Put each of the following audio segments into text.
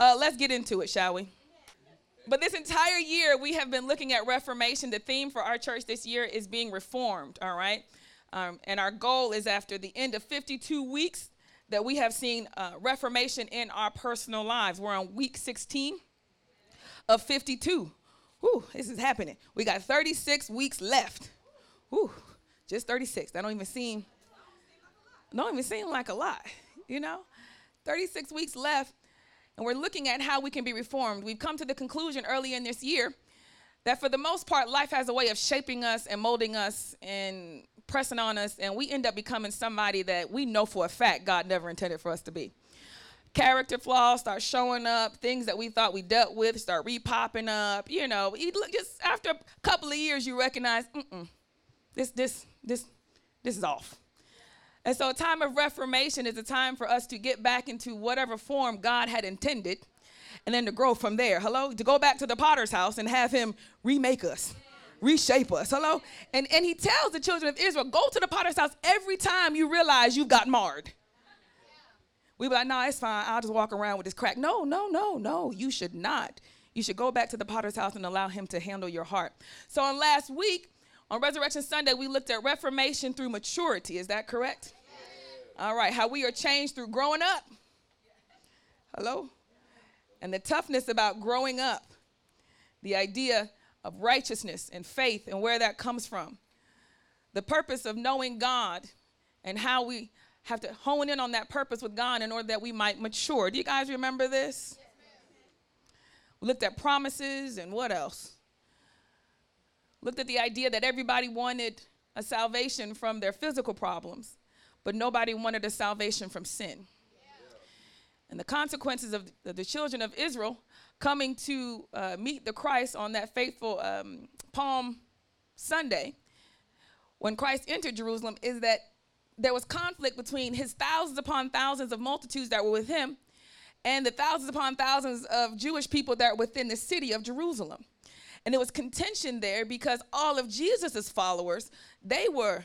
Uh, let's get into it, shall we? But this entire year, we have been looking at Reformation. The theme for our church this year is being reformed, all right? Um, and our goal is after the end of 52 weeks that we have seen uh, Reformation in our personal lives. We're on week 16 of 52. Whew, this is happening. We got 36 weeks left. Whew, just 36. That don't even seem, don't even seem like a lot, you know? 36 weeks left and we're looking at how we can be reformed. We've come to the conclusion early in this year that for the most part, life has a way of shaping us and molding us and pressing on us, and we end up becoming somebody that we know for a fact God never intended for us to be. Character flaws start showing up, things that we thought we dealt with start repopping up. You know, you look, just after a couple of years, you recognize, mm this, this, this, this is off. And so, a time of reformation is a time for us to get back into whatever form God had intended and then to grow from there. Hello? To go back to the potter's house and have him remake us, reshape us. Hello? And, and he tells the children of Israel, go to the potter's house every time you realize you've got marred. We be like, no, it's fine. I'll just walk around with this crack. No, no, no, no. You should not. You should go back to the potter's house and allow him to handle your heart. So on last week, on Resurrection Sunday, we looked at reformation through maturity. Is that correct? All right, how we are changed through growing up. Hello? And the toughness about growing up, the idea of righteousness and faith and where that comes from. The purpose of knowing God and how we have to hone in on that purpose with God in order that we might mature. Do you guys remember this? Yes, we looked at promises and what else? Looked at the idea that everybody wanted a salvation from their physical problems but nobody wanted a salvation from sin. And the consequences of the children of Israel coming to uh, meet the Christ on that faithful um, Palm Sunday, when Christ entered Jerusalem, is that there was conflict between his thousands upon thousands of multitudes that were with him and the thousands upon thousands of Jewish people that were within the city of Jerusalem. And there was contention there because all of Jesus's followers, they were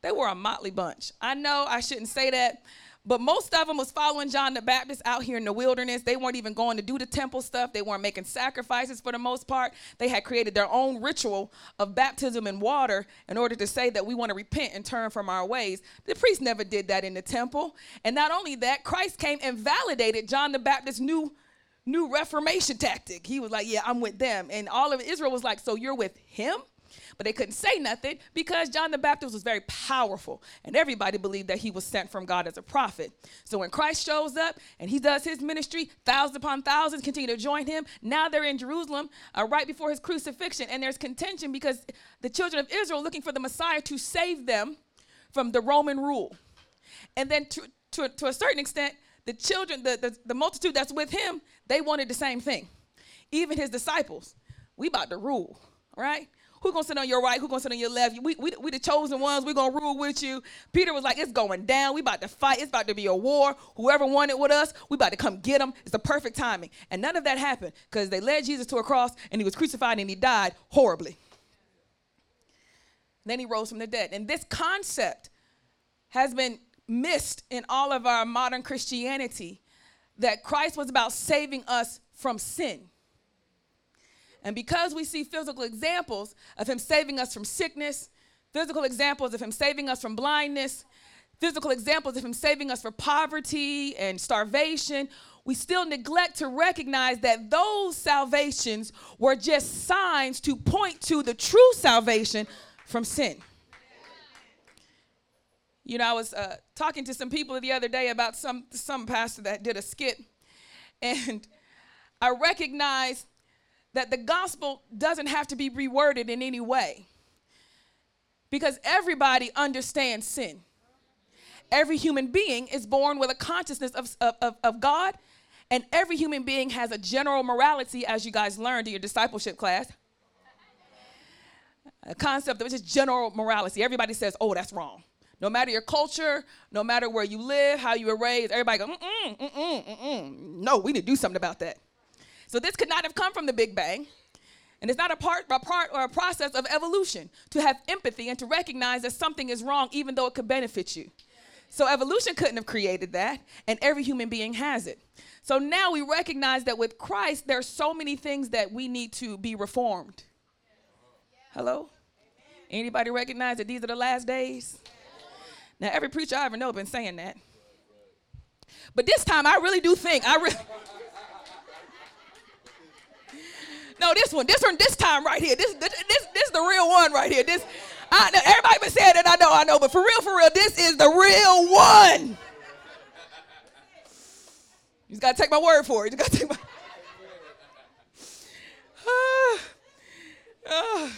they were a motley bunch. I know I shouldn't say that, but most of them was following John the Baptist out here in the wilderness. They weren't even going to do the temple stuff. They weren't making sacrifices for the most part. They had created their own ritual of baptism in water in order to say that we want to repent and turn from our ways. The priest never did that in the temple. And not only that, Christ came and validated John the Baptist's new new reformation tactic. He was like, "Yeah, I'm with them." And all of Israel was like, "So you're with him?" But they couldn't say nothing because John the Baptist was very powerful and everybody believed that he was sent from God as a prophet. So when Christ shows up and he does his ministry, thousands upon thousands continue to join him. Now they're in Jerusalem uh, right before his crucifixion and there's contention because the children of Israel looking for the Messiah to save them from the Roman rule. And then to, to, to a certain extent, the children, the, the, the multitude that's with him, they wanted the same thing. Even his disciples, we about to rule, right? Who gonna sit on your right? Who gonna sit on your left? We, we, we the chosen ones. We gonna rule with you. Peter was like, it's going down. We about to fight. It's about to be a war. Whoever it with us, we about to come get them. It's the perfect timing. And none of that happened because they led Jesus to a cross and he was crucified and he died horribly. Then he rose from the dead. And this concept has been missed in all of our modern Christianity that Christ was about saving us from sin. And because we see physical examples of him saving us from sickness, physical examples of him saving us from blindness, physical examples of him saving us from poverty and starvation, we still neglect to recognize that those salvations were just signs to point to the true salvation from sin. You know, I was uh, talking to some people the other day about some some pastor that did a skit, and I recognized that the gospel doesn't have to be reworded in any way because everybody understands sin. Every human being is born with a consciousness of, of, of God, and every human being has a general morality, as you guys learned in your discipleship class. A concept of just general morality. Everybody says, oh, that's wrong. No matter your culture, no matter where you live, how you were raised, everybody go, mm-mm, mm-mm, mm-mm. No, we need to do something about that. So this could not have come from the Big Bang. And it's not a part, a part or a process of evolution to have empathy and to recognize that something is wrong even though it could benefit you. So evolution couldn't have created that, and every human being has it. So now we recognize that with Christ, there are so many things that we need to be reformed. Hello? Anybody recognize that these are the last days? Now, every preacher I ever know been saying that. But this time, I really do think I really. no, this one, this one, this time right here. This, this, this, is the real one right here. This, I, everybody been saying it. I know, I know, but for real, for real, this is the real one. You just gotta take my word for it. You gotta take my. Uh, uh.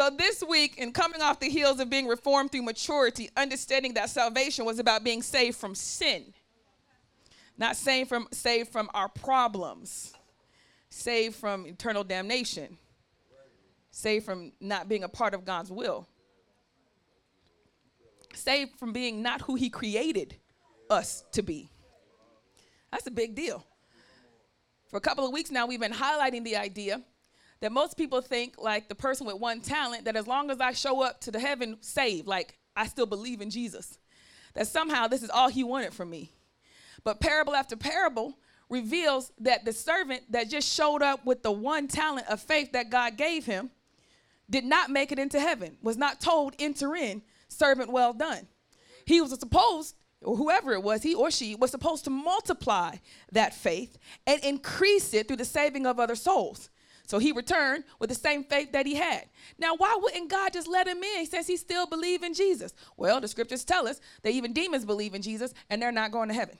So, this week, in coming off the heels of being reformed through maturity, understanding that salvation was about being saved from sin, not saved from, saved from our problems, saved from eternal damnation, saved from not being a part of God's will, saved from being not who He created us to be. That's a big deal. For a couple of weeks now, we've been highlighting the idea that most people think like the person with one talent that as long as I show up to the heaven saved, like I still believe in Jesus, that somehow this is all he wanted from me. But parable after parable reveals that the servant that just showed up with the one talent of faith that God gave him did not make it into heaven, was not told, enter in, servant well done. He was supposed, or whoever it was, he or she, was supposed to multiply that faith and increase it through the saving of other souls. So he returned with the same faith that he had. Now, why wouldn't God just let him in since he still believed in Jesus? Well, the scriptures tell us that even demons believe in Jesus and they're not going to heaven.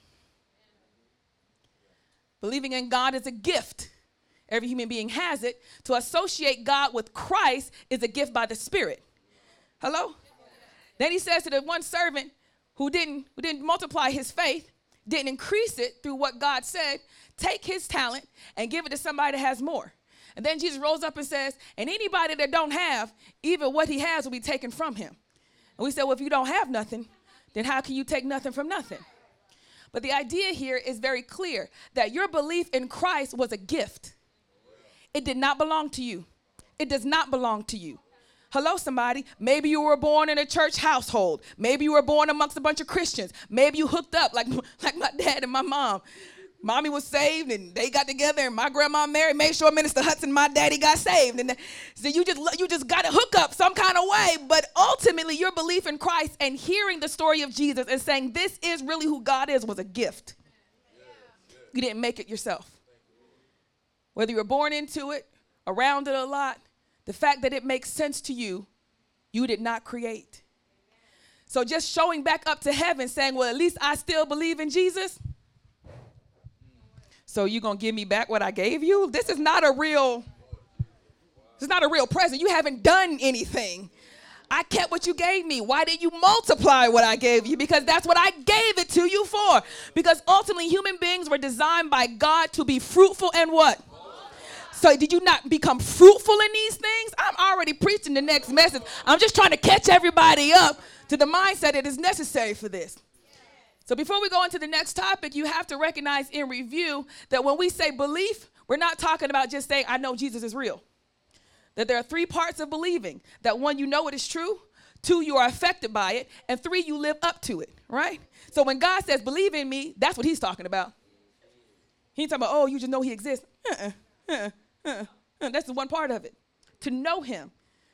Believing in God is a gift. Every human being has it. To associate God with Christ is a gift by the Spirit. Hello? Then he says to the one servant who didn't, who didn't multiply his faith, didn't increase it through what God said, take his talent and give it to somebody that has more. And then Jesus rose up and says, and anybody that don't have, even what he has will be taken from him. And we said, well, if you don't have nothing, then how can you take nothing from nothing? But the idea here is very clear that your belief in Christ was a gift. It did not belong to you. It does not belong to you. Hello, somebody. Maybe you were born in a church household. Maybe you were born amongst a bunch of Christians. Maybe you hooked up like, like my dad and my mom. Mommy was saved and they got together and my grandma married, made sure Minister Hudson, my daddy got saved. And uh, so you just you just got to hook up some kind of way. But ultimately, your belief in Christ and hearing the story of Jesus and saying this is really who God is was a gift. You didn't make it yourself. Whether you were born into it, around it a lot, the fact that it makes sense to you, you did not create. So just showing back up to heaven saying, well, at least I still believe in Jesus so you gonna give me back what I gave you? This is not a real, this is not a real present. You haven't done anything. I kept what you gave me. Why did you multiply what I gave you? Because that's what I gave it to you for. Because ultimately, human beings were designed by God to be fruitful and what? So, did you not become fruitful in these things? I'm already preaching the next message. I'm just trying to catch everybody up to the mindset that is necessary for this. So before we go into the next topic, you have to recognize in review that when we say belief, we're not talking about just saying, I know Jesus is real. That there are three parts of believing that one, you know it is true, two, you are affected by it, and three, you live up to it, right? So when God says, believe in me, that's what he's talking about. He ain't talking about, oh, you just know he exists. Uh-uh, uh-uh, uh-uh. uh-uh. That's the one part of it. To know him,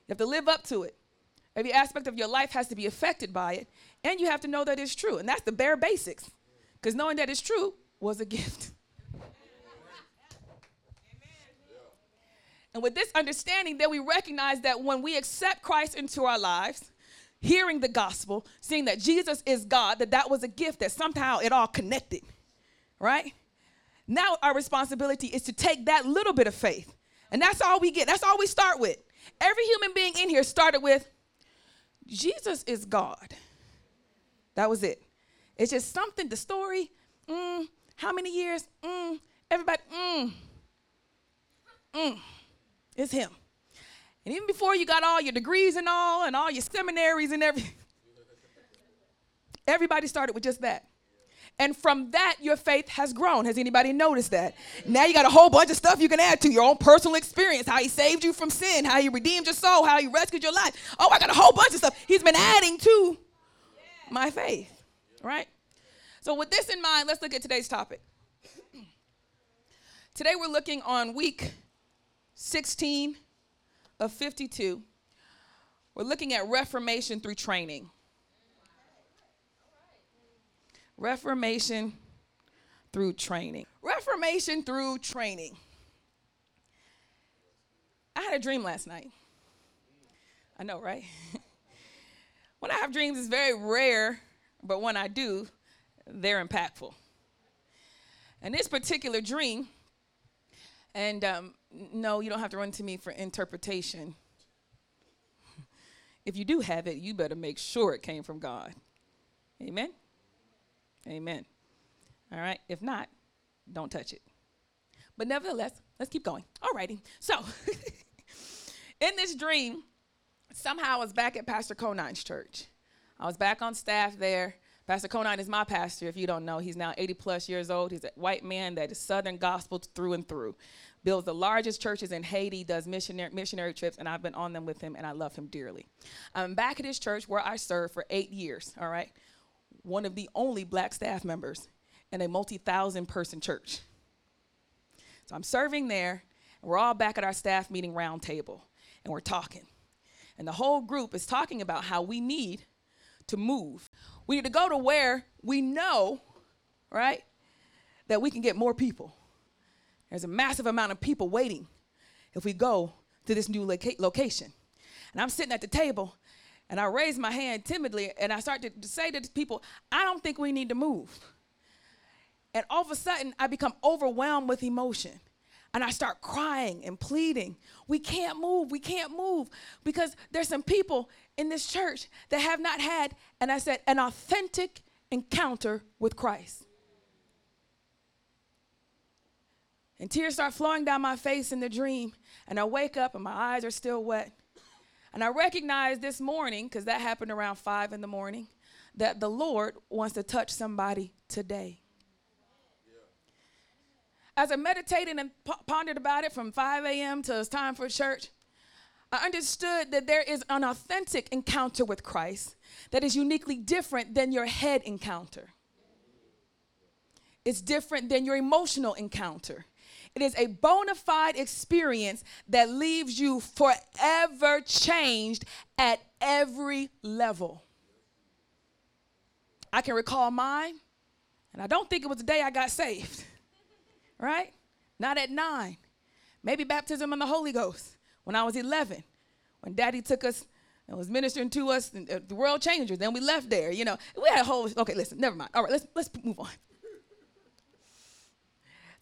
you have to live up to it. Every aspect of your life has to be affected by it, and you have to know that it's true. And that's the bare basics. Because knowing that it's true was a gift. And with this understanding, then we recognize that when we accept Christ into our lives, hearing the gospel, seeing that Jesus is God, that that was a gift, that somehow it all connected, right? Now our responsibility is to take that little bit of faith, and that's all we get. That's all we start with. Every human being in here started with Jesus is God. That was it. It's just something, the story, mm, how many years? Mm, everybody, mm, mm, it's him. And even before you got all your degrees and all, and all your seminaries and everything, everybody started with just that. And from that, your faith has grown. Has anybody noticed that? Now you got a whole bunch of stuff you can add to your own personal experience how he saved you from sin, how he redeemed your soul, how he rescued your life. Oh, I got a whole bunch of stuff. He's been adding to my faith. right? So, with this in mind, let's look at today's topic. Today, we're looking on week 16 of 52. We're looking at reformation through training. Reformation through training. Reformation through training. I had a dream last night. I know, right? when I have dreams, it's very rare, but when I do, they're impactful. And this particular dream, and um, no, you don't have to run to me for interpretation. if you do have it, you better make sure it came from God. Amen? Amen. All right. If not, don't touch it. But nevertheless, let's keep going. All righty. So, in this dream, somehow I was back at Pastor Conine's church. I was back on staff there. Pastor Conine is my pastor, if you don't know. He's now 80 plus years old. He's a white man that is Southern gospel through and through. Builds the largest churches in Haiti, does missionary, missionary trips, and I've been on them with him, and I love him dearly. I'm back at his church where I served for eight years, all right? One of the only black staff members in a multi thousand person church. So I'm serving there, and we're all back at our staff meeting roundtable, and we're talking. And the whole group is talking about how we need to move. We need to go to where we know, right, that we can get more people. There's a massive amount of people waiting if we go to this new loca- location. And I'm sitting at the table and I raise my hand timidly and I start to, to say to people, I don't think we need to move. And all of a sudden, I become overwhelmed with emotion. And I start crying and pleading. We can't move. We can't move. Because there's some people in this church that have not had, and I said, an authentic encounter with Christ. And tears start flowing down my face in the dream. And I wake up and my eyes are still wet. And I recognize this morning, because that happened around five in the morning, that the Lord wants to touch somebody today. As I meditated and pondered about it from 5 a.m. till it's time for church, I understood that there is an authentic encounter with Christ that is uniquely different than your head encounter. It's different than your emotional encounter. It is a bona fide experience that leaves you forever changed at every level. I can recall mine, and I don't think it was the day I got saved, right? Not at nine. Maybe baptism in the Holy Ghost when I was 11, when daddy took us and was ministering to us, and, uh, the world changers, then we left there, you know. We had a whole, okay, listen, never mind. All right, let's, let's move on.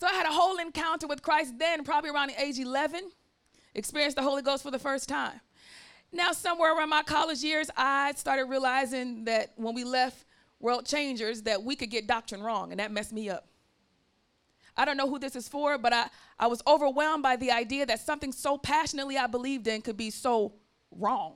So I had a whole encounter with Christ then, probably around the age 11, experienced the Holy Ghost for the first time. Now, somewhere around my college years, I started realizing that when we left World Changers, that we could get doctrine wrong, and that messed me up. I don't know who this is for, but I, I was overwhelmed by the idea that something so passionately I believed in could be so wrong.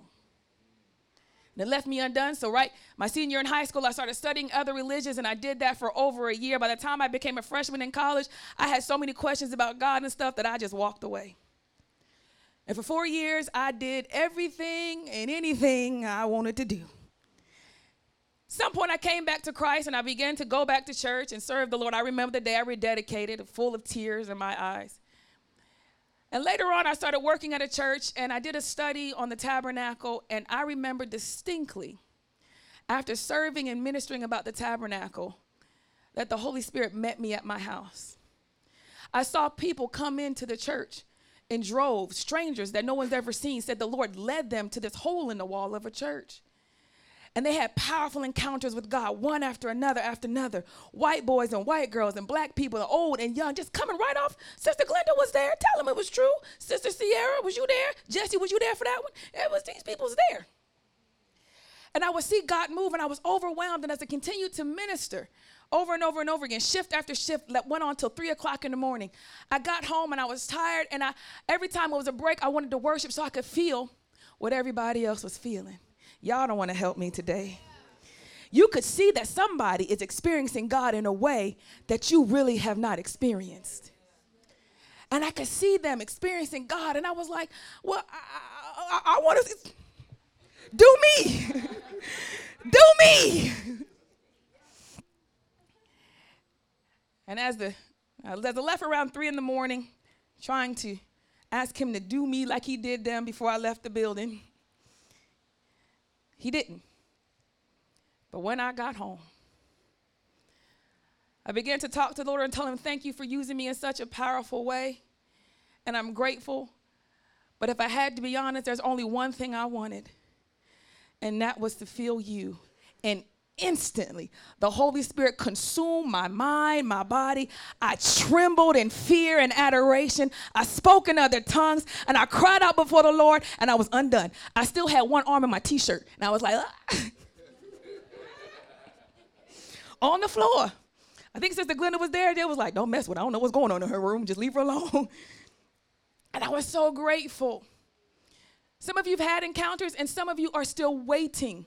And it left me undone. So, right, my senior year in high school, I started studying other religions, and I did that for over a year. By the time I became a freshman in college, I had so many questions about God and stuff that I just walked away. And for four years, I did everything and anything I wanted to do some point I came back to Christ and I began to go back to church and serve the Lord. I remember the day I rededicated, full of tears in my eyes. And later on, I started working at a church and I did a study on the tabernacle. And I remember distinctly, after serving and ministering about the tabernacle, that the Holy Spirit met me at my house. I saw people come into the church in droves, strangers that no one's ever seen, said the Lord led them to this hole in the wall of a church. And they had powerful encounters with God, one after another after another. White boys and white girls and black people, and old and young, just coming right off. Sister Glenda was there. Tell them it was true. Sister Sierra, was you there? Jesse, was you there for that one? It was these people's there. And I would see God move, and I was overwhelmed. And as I continued to minister over and over and over again, shift after shift, that went on till three o'clock in the morning. I got home and I was tired, and I every time it was a break, I wanted to worship so I could feel what everybody else was feeling. Y'all don't want to help me today. You could see that somebody is experiencing God in a way that you really have not experienced. And I could see them experiencing God, and I was like, well, I, I, I want to do me. do me. And as the uh, as I left around three in the morning, trying to ask him to do me like he did them before I left the building, he didn't. But when I got home, I began to talk to the Lord and tell him, Thank you for using me in such a powerful way. And I'm grateful. But if I had to be honest, there's only one thing I wanted, and that was to feel you. And instantly the Holy Spirit consumed my mind, my body. I trembled in fear and adoration. I spoke in other tongues and I cried out before the Lord and I was undone. I still had one arm in my t shirt and I was like, ah. on the floor. I think Sister Glenda was there. They was like, don't mess with her. I don't know what's going on in her room. Just leave her alone. and I was so grateful. Some of you have had encounters, and some of you are still waiting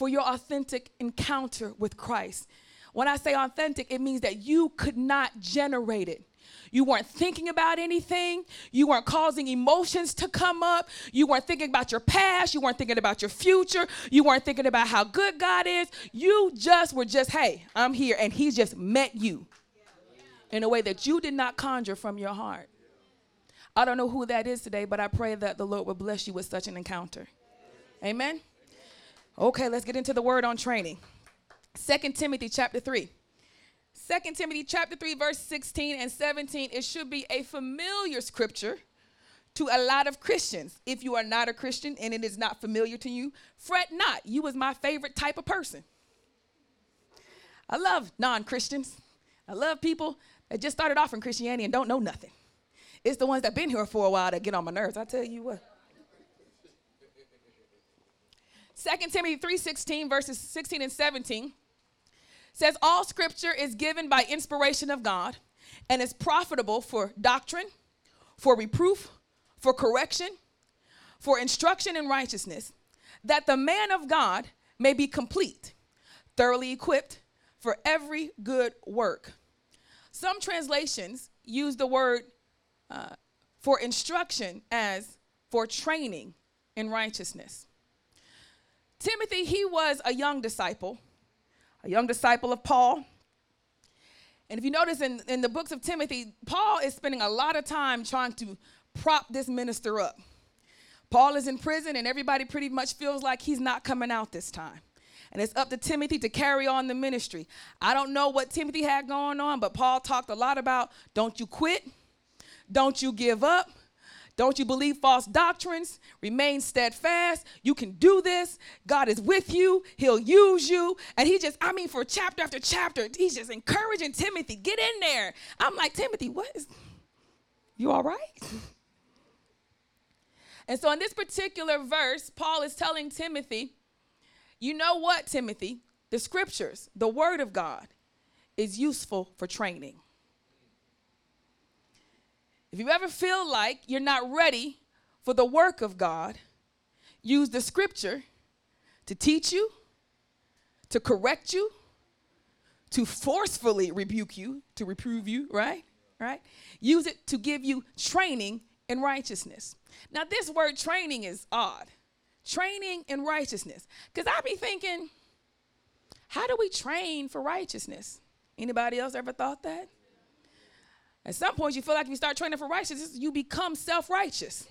for your authentic encounter with Christ. When I say authentic, it means that you could not generate it. You weren't thinking about anything. You weren't causing emotions to come up. You weren't thinking about your past. You weren't thinking about your future. You weren't thinking about how good God is. You just were just, hey, I'm here. And He just met you in a way that you did not conjure from your heart. I don't know who that is today, but I pray that the Lord will bless you with such an encounter. Amen. Okay, let's get into the word on training. Second Timothy chapter 3. 2 Timothy chapter 3 verse 16 and 17 it should be a familiar scripture to a lot of Christians. If you are not a Christian and it is not familiar to you, fret not. You was my favorite type of person. I love non-Christians. I love people that just started off in Christianity and don't know nothing. It's the ones that been here for a while that get on my nerves. I tell you what. 2 Timothy 3:16 verses 16 and 17 says all scripture is given by inspiration of God and is profitable for doctrine, for reproof, for correction, for instruction in righteousness, that the man of God may be complete, thoroughly equipped for every good work. Some translations use the word uh, for instruction as for training in righteousness. Timothy, he was a young disciple a young disciple of Paul. And if you notice in, in the books of Timothy, Paul is spending a lot of time trying to prop this minister up. Paul is in prison, and everybody pretty much feels like he's not coming out this time. And it's up to Timothy to carry on the ministry. I don't know what Timothy had going on, but Paul talked a lot about don't you quit, don't you give up, don't you believe false doctrines? Remain steadfast. You can do this. God is with you. He'll use you. And he just, I mean, for chapter after chapter, he's just encouraging Timothy, get in there. I'm like, Timothy, what is, you all right? And so in this particular verse, Paul is telling Timothy, you know what, Timothy? The scriptures, the word of God, is useful for training. If you ever feel like you're not ready for the work of God, use the scripture to teach you, to correct you, to forcefully rebuke you, to reprove you, right? Right? Use it to give you training in righteousness. Now, this word training is odd. Training in righteousness. Because I be thinking, how do we train for righteousness? Anybody else ever thought that? At some point, you feel like if you start training for righteousness, you become self righteous.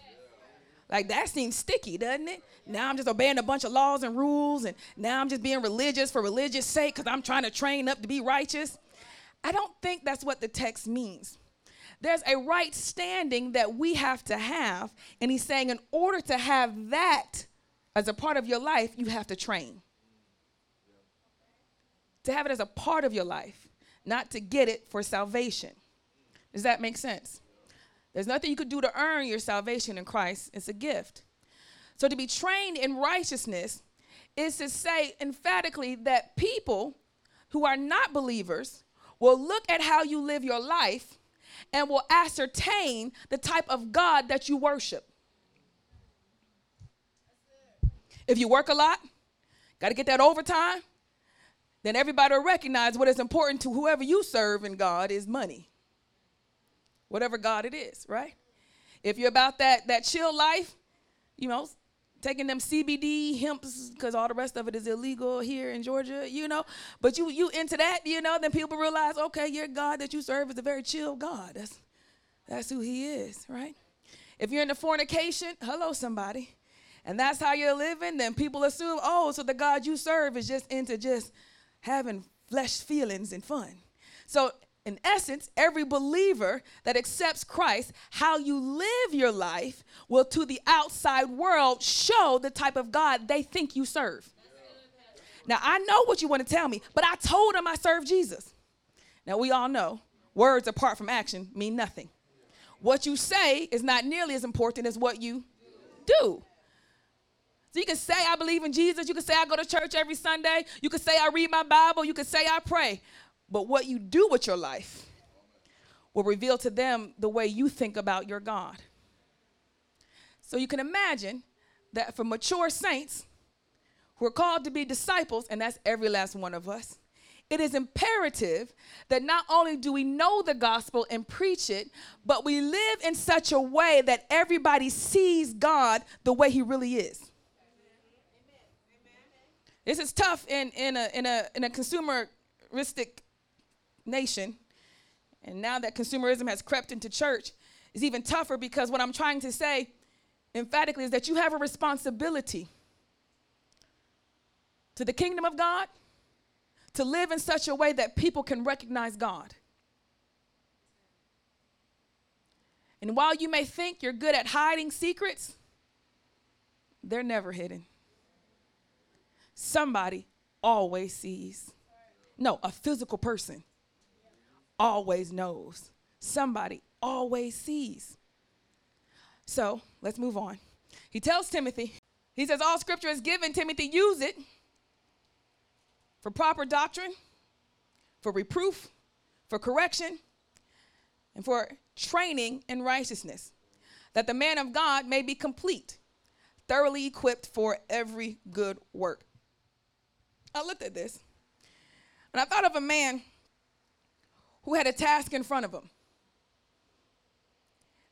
Like that seems sticky, doesn't it? Now I'm just obeying a bunch of laws and rules, and now I'm just being religious for religious sake because I'm trying to train up to be righteous. I don't think that's what the text means. There's a right standing that we have to have, and he's saying, in order to have that as a part of your life, you have to train. To have it as a part of your life, not to get it for salvation. Does that make sense? There's nothing you could do to earn your salvation in Christ, it's a gift. So to be trained in righteousness is to say emphatically that people who are not believers will look at how you live your life and will ascertain the type of God that you worship. If you work a lot, got to get that overtime, then everybody will recognize what is important to whoever you serve in God is money whatever God it is, right? If you're about that that chill life, you know, taking them CBD hemps because all the rest of it is illegal here in Georgia, you know. But you you into that, you know, then people realize, okay, your God that you serve is a very chill God. That's that's who He is, right? If you're into fornication, hello somebody, and that's how you're living, then people assume, oh, so the God you serve is just into just having flesh feelings and fun. So in essence, every believer that accepts Christ, how you live your life will to the outside world show the type of God they think you serve. Now, I know what you want to tell me, but I told them I serve Jesus. Now, we all know words apart from action mean nothing. What you say is not nearly as important as what you do. So you can say I believe in Jesus, you can say I go to church every Sunday, you can say I read my Bible, you can say I pray, but what you do with your life will reveal to them the way you think about your God. So you can imagine that for mature saints who are called to be disciples, and that's every last one of us, it is imperative that not only do we know the gospel and preach it, but we live in such a way that everybody sees God the way he really is. This is tough in, in, a, in, a, in a consumeristic nation, and now that consumerism has crept into church, is even tougher because what I'm trying to say emphatically is that you have a responsibility to the kingdom of God to live in such a way that people can recognize God. And while you may think you're good at hiding secrets, they're never hidden. Somebody always sees. No, a physical person always knows. Somebody always sees. So let's move on. He tells Timothy, he says, All scripture is given, Timothy, use it for proper doctrine, for reproof, for correction, and for training in righteousness, that the man of God may be complete, thoroughly equipped for every good work. I looked at this and I thought of a man who had a task in front of him.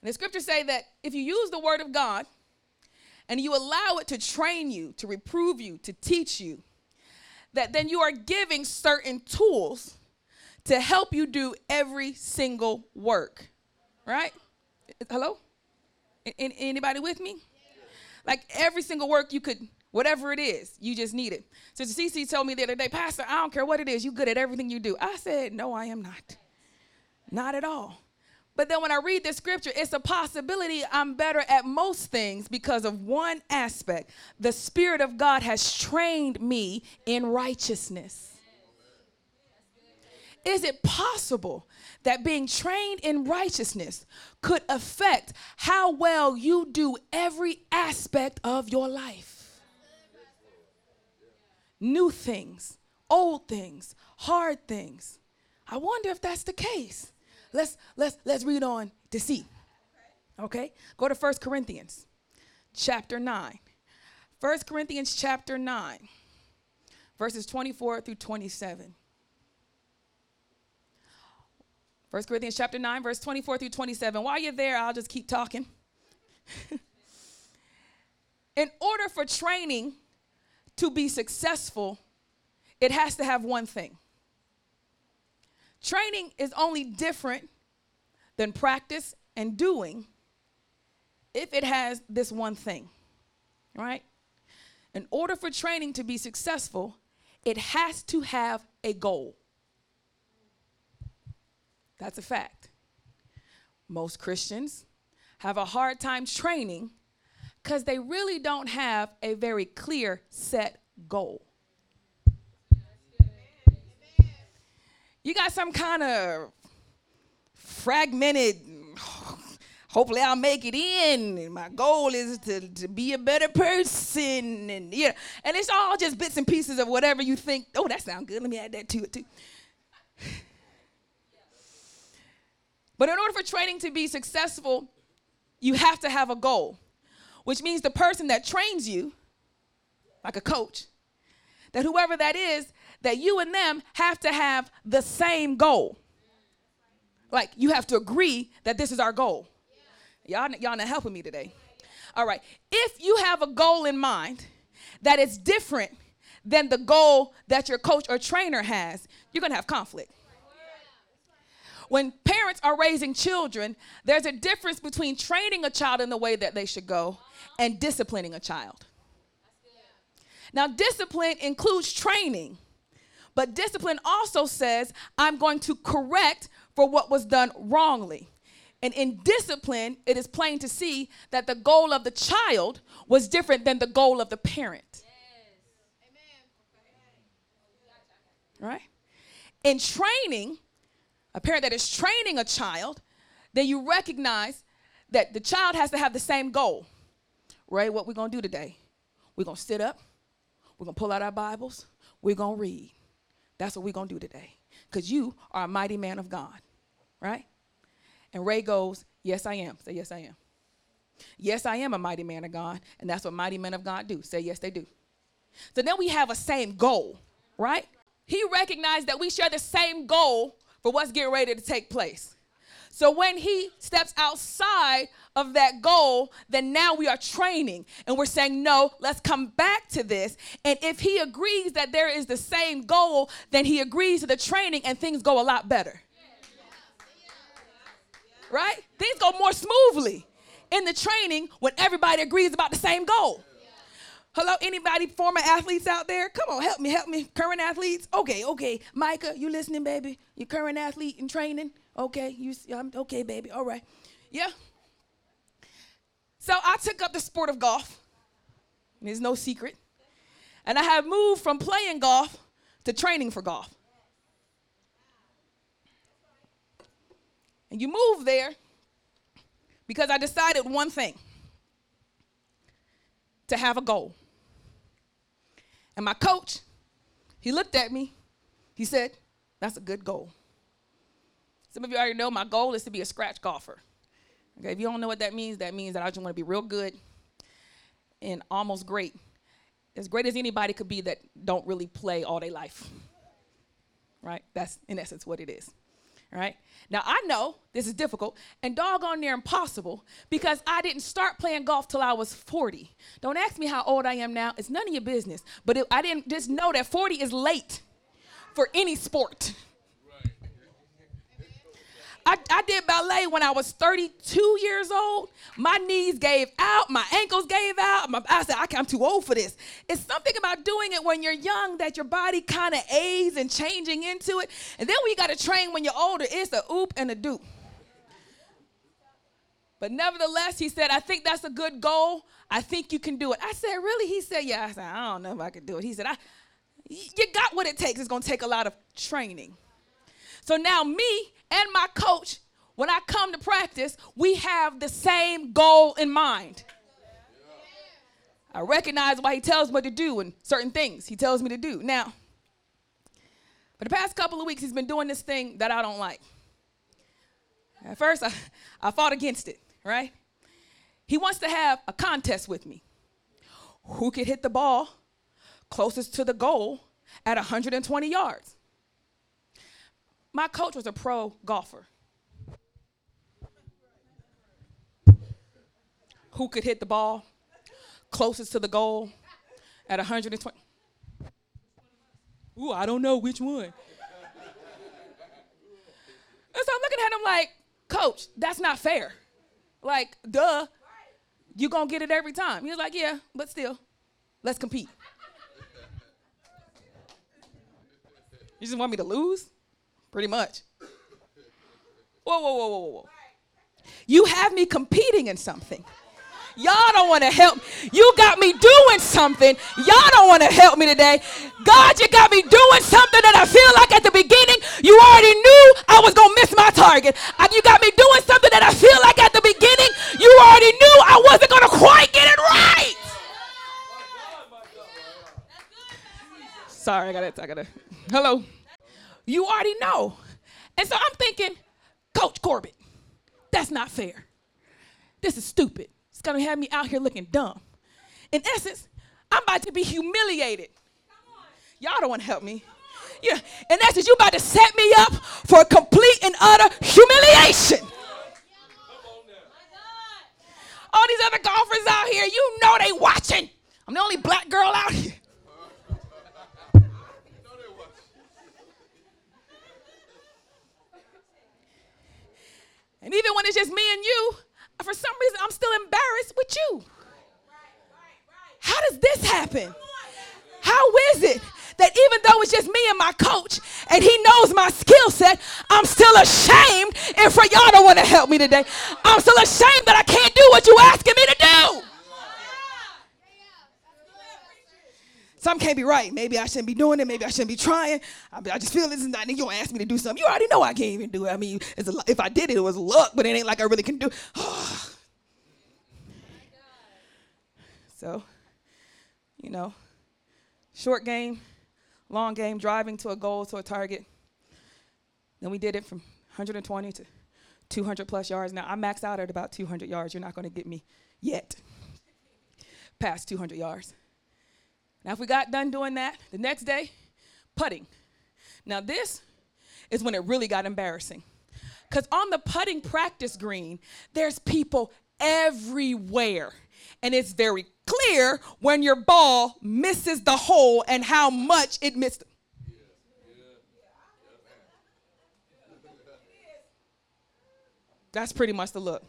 And the scriptures say that if you use the word of God and you allow it to train you, to reprove you, to teach you, that then you are giving certain tools to help you do every single work. Right? Hello? Anybody with me? Like every single work you could, whatever it is, you just need it. Sister CC told me the other day, Pastor, I don't care what it is, you good at everything you do. I said, No, I am not. Not at all. But then when I read the scripture, it's a possibility I'm better at most things because of one aspect. The Spirit of God has trained me in righteousness. Is it possible that being trained in righteousness could affect how well you do every aspect of your life? New things, old things, hard things. I wonder if that's the case let's let's let's read on to see. Okay? Go to First Corinthians chapter 9. 1 Corinthians chapter 9, verses 24 through 27. 1 Corinthians chapter 9, verse 24 through 27. While you're there, I'll just keep talking. In order for training to be successful, it has to have one thing Training is only different than practice and doing if it has this one thing, right? In order for training to be successful, it has to have a goal. That's a fact. Most Christians have a hard time training because they really don't have a very clear set goal. you got some kind of fragmented hopefully I'll make it in. My goal is to, to be a better person. And yeah, and it's all just bits and pieces of whatever you think, oh, that sounds good. Let me add that to it too. but in order for training to be successful, you have to have a goal, which means the person that trains you, like a coach, that whoever that is, that you and them have to have the same goal. Like you have to agree that this is our goal. Y'all, y'all not helping me today. All right. If you have a goal in mind that is different than the goal that your coach or trainer has, you're going to have conflict. When parents are raising children, there's a difference between training a child in the way that they should go and disciplining a child. Now, discipline includes training, but discipline also says, I'm going to correct for what was done wrongly. And in discipline, it is plain to see that the goal of the child was different than the goal of the parent. Yes. Right? In training, a parent that is training a child, then you recognize that the child has to have the same goal. Right? What we're going to do today? We're going to sit up, we're going to pull out our Bibles, we're going to read. That's what we're going to do today. Because you are a mighty man of God. Right? And Ray goes, Yes, I am. Say, Yes, I am. Yes, I am a mighty man of God. And that's what mighty men of God do. Say, Yes, they do. So then we have a same goal, right? He recognized that we share the same goal for what's getting ready to take place. So when he steps outside of that goal, then now we are training and we're saying, no, let's come back to this. And if he agrees that there is the same goal, then he agrees to the training and things go a lot better right? Things go more smoothly in the training when everybody agrees about the same goal. Hello, anybody former athletes out there? Come on, help me, help me. Current athletes? Okay, okay. Micah, you listening, baby? You current athlete in training? Okay, you I'm um, okay, baby. All right. Yeah. So I took up the sport of golf. There's no secret. And I have moved from playing golf to training for golf. And you move there because I decided one thing to have a goal. And my coach, he looked at me, he said, That's a good goal. Some of you already know my goal is to be a scratch golfer. Okay, if you don't know what that means, that means that I just want to be real good and almost great. As great as anybody could be that don't really play all their life. Right? That's in essence what it is right? Now I know this is difficult and doggone near impossible because I didn't start playing golf till I was 40. Don't ask me how old I am now. It's none of your business. But it, I didn't just know that 40 is late for any sport. I, I did ballet when I was 32 years old. My knees gave out, my ankles gave out. My, I said, I, I'm too old for this. It's something about doing it when you're young that your body kind of aids and changing into it. And then when you got to train when you're older, it's a oop and a doop. But nevertheless, he said, I think that's a good goal. I think you can do it. I said, Really? He said, Yeah. I said, I don't know if I can do it. He said, I, You got what it takes. It's going to take a lot of training. So now, me and my coach, when I come to practice, we have the same goal in mind. I recognize why he tells me what to do and certain things he tells me to do. Now, for the past couple of weeks, he's been doing this thing that I don't like. At first, I, I fought against it, right? He wants to have a contest with me. Who could hit the ball closest to the goal at 120 yards? My coach was a pro golfer. Who could hit the ball closest to the goal at 120? Ooh, I don't know which one. And so I'm looking at him like, Coach, that's not fair. Like, duh, you're gonna get it every time. He was like, Yeah, but still, let's compete. You just want me to lose? Pretty much. Whoa, whoa, whoa, whoa, whoa. You have me competing in something. Y'all don't want to help. You got me doing something. Y'all don't want to help me today. God, you got me doing something that I feel like at the beginning you already knew I was going to miss my target. And you got me doing something that I feel like at the beginning you already knew I wasn't going to quite get it right. Sorry, I got to, I got to. Hello. You already know. And so I'm thinking, Coach Corbett, that's not fair. This is stupid. It's gonna have me out here looking dumb. In essence, I'm about to be humiliated. Y'all don't want to help me. Yeah. In essence, you about to set me up for complete and utter humiliation. All these other golfers out here, you know they watching. I'm the only black girl out here. And even when it's just me and you, for some reason, I'm still embarrassed with you. How does this happen? How is it that even though it's just me and my coach and he knows my skill set, I'm still ashamed. And for y'all don't want to help me today, I'm still ashamed that I can't do what you asking me to do. Something can't be right. Maybe I shouldn't be doing it. Maybe I shouldn't be trying. I, I just feel this is not. You don't ask me to do something. You already know I can't even do it. I mean, a, if I did it, it was luck, but it ain't like I really can do. so, you know, short game, long game, driving to a goal, to a target. Then we did it from 120 to 200 plus yards. Now I max out at about 200 yards. You're not going to get me yet past 200 yards. Now, if we got done doing that, the next day, putting. Now, this is when it really got embarrassing. Because on the putting practice green, there's people everywhere. And it's very clear when your ball misses the hole and how much it missed. That's pretty much the look.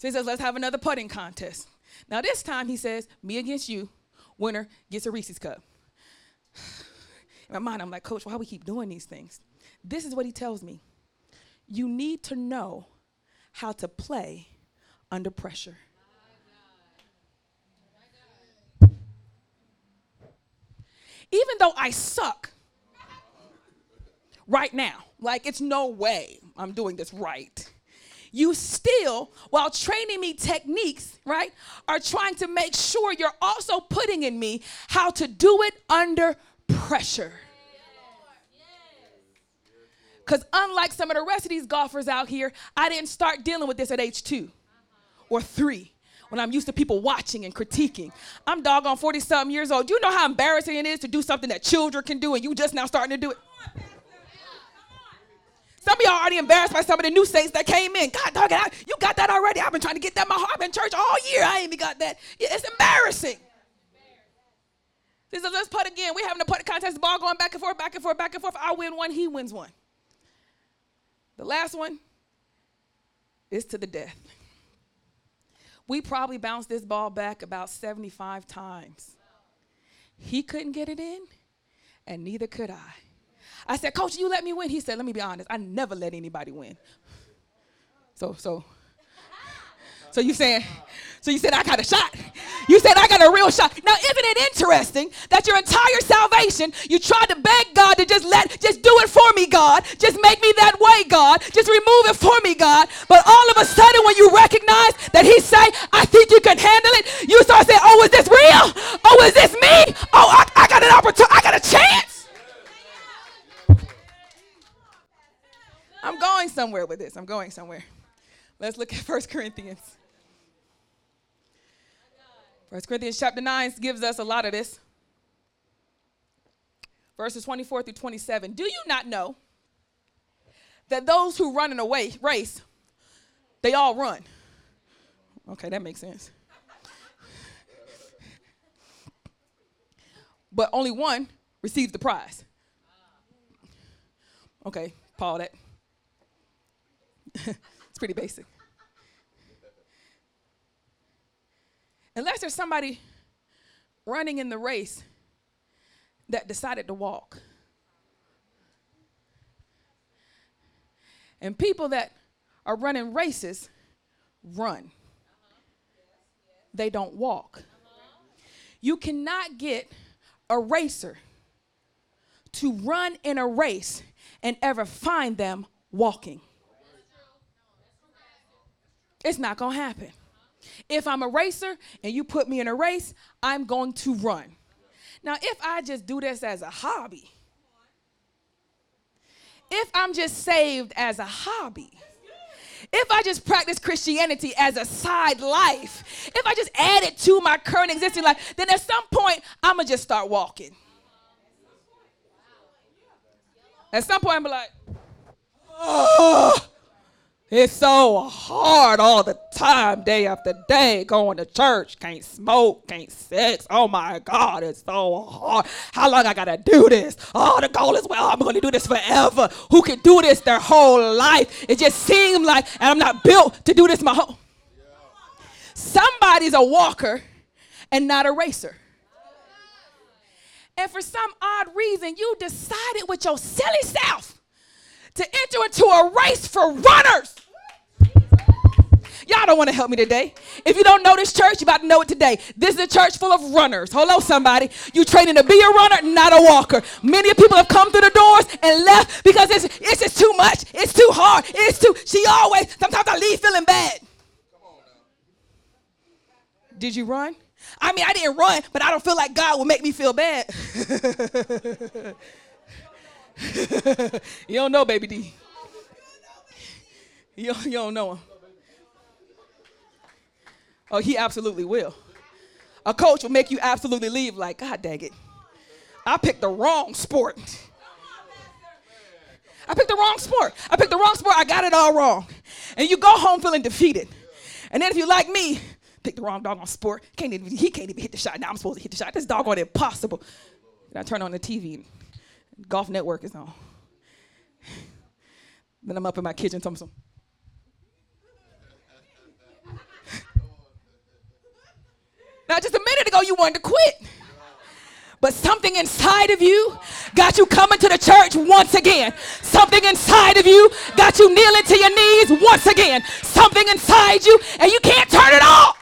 So he says, let's have another putting contest. Now, this time he says, me against you, winner gets a Reese's cup. In my mind, I'm like, Coach, why we keep doing these things? This is what he tells me. You need to know how to play under pressure. Even though I suck right now, like it's no way I'm doing this right you still, while training me techniques, right, are trying to make sure you're also putting in me how to do it under pressure. Because unlike some of the rest of these golfers out here, I didn't start dealing with this at age two or three when I'm used to people watching and critiquing. I'm doggone 40 something years old. You know how embarrassing it is to do something that children can do and you just now starting to do it? Some of y'all already embarrassed by some of the new saints that came in. God, dog, I, you got that already. I've been trying to get that my heart. I've been in church all year. I ain't even got that. It's embarrassing. This is let's put again. We're having a put contest, the ball going back and forth, back and forth, back and forth. I win one, he wins one. The last one is to the death. We probably bounced this ball back about 75 times. He couldn't get it in, and neither could I. I said, Coach, you let me win. He said, Let me be honest. I never let anybody win. So, so, so you saying, so you said I got a shot. You said I got a real shot. Now, isn't it interesting that your entire salvation, you tried to beg God to just let, just do it for me, God. Just make me that way, God. Just remove it for me, God. But all of a sudden, when you recognize that He say, I think you can handle it, you start saying, Oh, is this real? Oh, is this me? Oh, I, I got an opportunity. I got a chance. I'm going somewhere with this. I'm going somewhere. Let's look at 1 Corinthians. 1 Corinthians chapter 9 gives us a lot of this. Verses 24 through 27. Do you not know that those who run in a way, race, they all run? Okay, that makes sense. but only one receives the prize. Okay, Paul, that it's pretty basic. Unless there's somebody running in the race that decided to walk. And people that are running races run, they don't walk. You cannot get a racer to run in a race and ever find them walking. It's not going to happen. If I'm a racer and you put me in a race, I'm going to run. Now, if I just do this as a hobby, if I'm just saved as a hobby, if I just practice Christianity as a side life, if I just add it to my current existing life, then at some point I'm gonna just start walking. At some point I'm like, oh, It's so hard all the time, day after day, going to church, can't smoke, can't sex. Oh my God, it's so hard. How long I gotta do this? Oh, the goal is, well, I'm gonna do this forever. Who can do this their whole life? It just seems like, and I'm not built to do this my whole. Somebody's a walker and not a racer. And for some odd reason, you decided with your silly self to enter into a race for runners. Y'all don't want to help me today. If you don't know this church, you about to know it today. This is a church full of runners. Hello, somebody. You training to be a runner, not a walker. Many people have come through the doors and left because it's, it's just too much. It's too hard. It's too, she always, sometimes I leave feeling bad. Did you run? I mean, I didn't run, but I don't feel like God would make me feel bad. you don't know, baby D. You, you don't know him. Oh, he absolutely will. A coach will make you absolutely leave like, God dang it. I picked the wrong sport. I picked the wrong sport. I picked the wrong sport. I got it all wrong. And you go home feeling defeated. And then if you like me, pick the wrong dog on sport. Can't even, he can't even hit the shot. Now I'm supposed to hit the shot. This doggone impossible. And I turn on the TV. Golf Network is on. Then I'm up in my kitchen talking some. now, just a minute ago, you wanted to quit. But something inside of you got you coming to the church once again. Something inside of you got you kneeling to your knees once again. Something inside you, and you can't turn it off.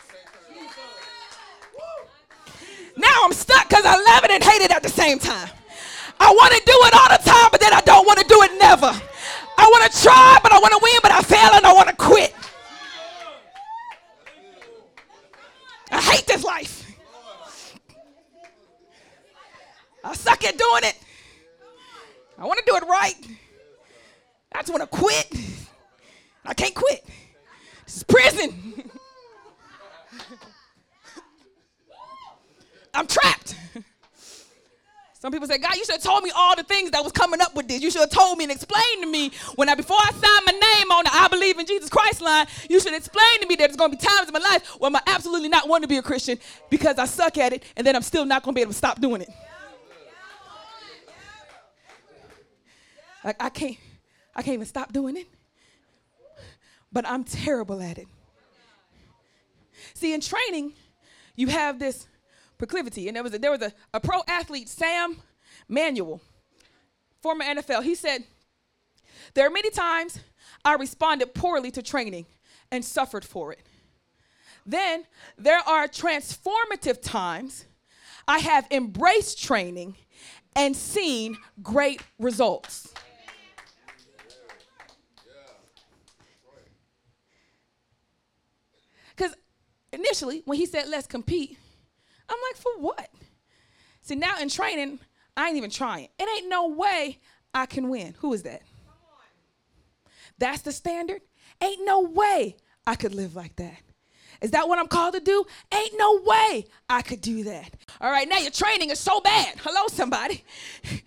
Now I'm stuck because I love it and hate it at the same time. I want to do it all the time, but then I don't want to do it never. I want to try, but I want to win, but I fail and I want to quit. I hate this life. I suck at doing it. I want to do it right. I just want to quit. I can't quit. This is prison. I'm trapped. Some people say, God, you should have told me all the things that was coming up with this. You should have told me and explained to me when I before I signed my name on the I believe in Jesus Christ line, you should explain to me that there's gonna be times in my life where I'm absolutely not want to be a Christian because I suck at it and then I'm still not gonna be able to stop doing it. Like I can't, I can't even stop doing it. But I'm terrible at it. See, in training, you have this proclivity. And there was a, there was a, a pro athlete, Sam Manuel, former NFL. He said, There are many times I responded poorly to training and suffered for it. Then there are transformative times I have embraced training and seen great results. Because initially, when he said, let's compete, I'm like, for what? See, now in training, I ain't even trying. It ain't no way I can win. Who is that? That's the standard? Ain't no way I could live like that. Is that what I'm called to do? Ain't no way I could do that. All right, now your training is so bad. Hello, somebody.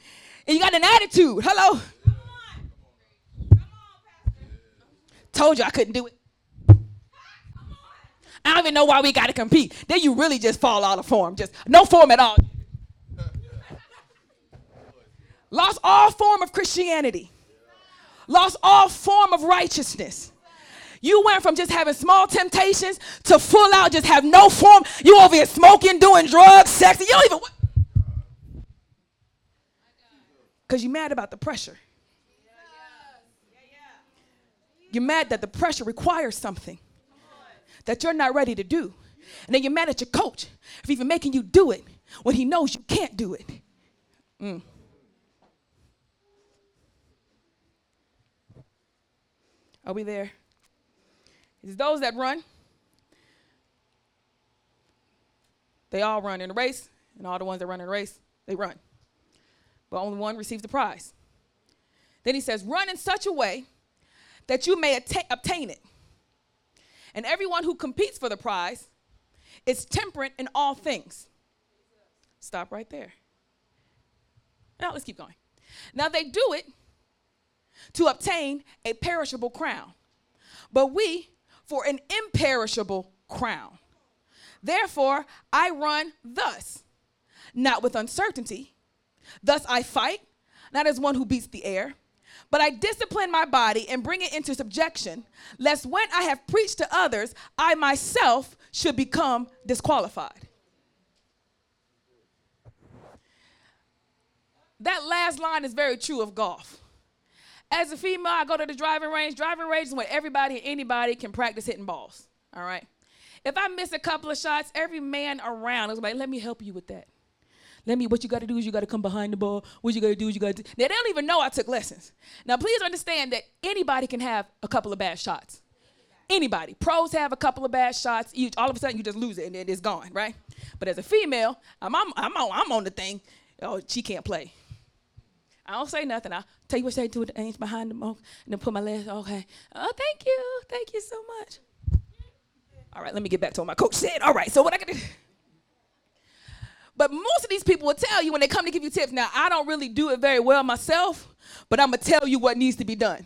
And you got an attitude. Hello. Come on. Come on, Pastor. Told you I couldn't do it. I don't even know why we got to compete. Then you really just fall out of form. Just no form at all. Lost all form of Christianity. Lost all form of righteousness. You went from just having small temptations to full out, just have no form. You over here smoking, doing drugs, sex. You don't even. Because you're mad about the pressure. You're mad that the pressure requires something that you're not ready to do. And then you're mad at your coach for even making you do it when he knows you can't do it. Mm. Are we there? It's those that run. They all run in a race, and all the ones that run in a race, they run. But only one receives the prize. Then he says, Run in such a way that you may atta- obtain it. And everyone who competes for the prize is temperate in all things. Stop right there. Now let's keep going. Now they do it to obtain a perishable crown, but we for an imperishable crown. Therefore, I run thus, not with uncertainty. Thus I fight, not as one who beats the air, but I discipline my body and bring it into subjection, lest when I have preached to others, I myself should become disqualified. That last line is very true of golf. As a female, I go to the driving range. Driving range is where everybody and anybody can practice hitting balls. All right. If I miss a couple of shots, every man around is like, let me help you with that. Let me, what you got to do is you got to come behind the ball. What you got to do is you got to. They don't even know I took lessons. Now, please understand that anybody can have a couple of bad shots. Anybody. Pros have a couple of bad shots. You, all of a sudden, you just lose it and then it's gone, right? But as a female, I'm, I'm, I'm, on, I'm on the thing. Oh, she can't play. I don't say nothing. I'll tell you what I say to the angels behind them. and then put my legs, okay. Oh, thank you. Thank you so much. All right, let me get back to what my coach said. All right, so what I can do. But most of these people will tell you when they come to give you tips. Now, I don't really do it very well myself, but I'm going to tell you what needs to be done.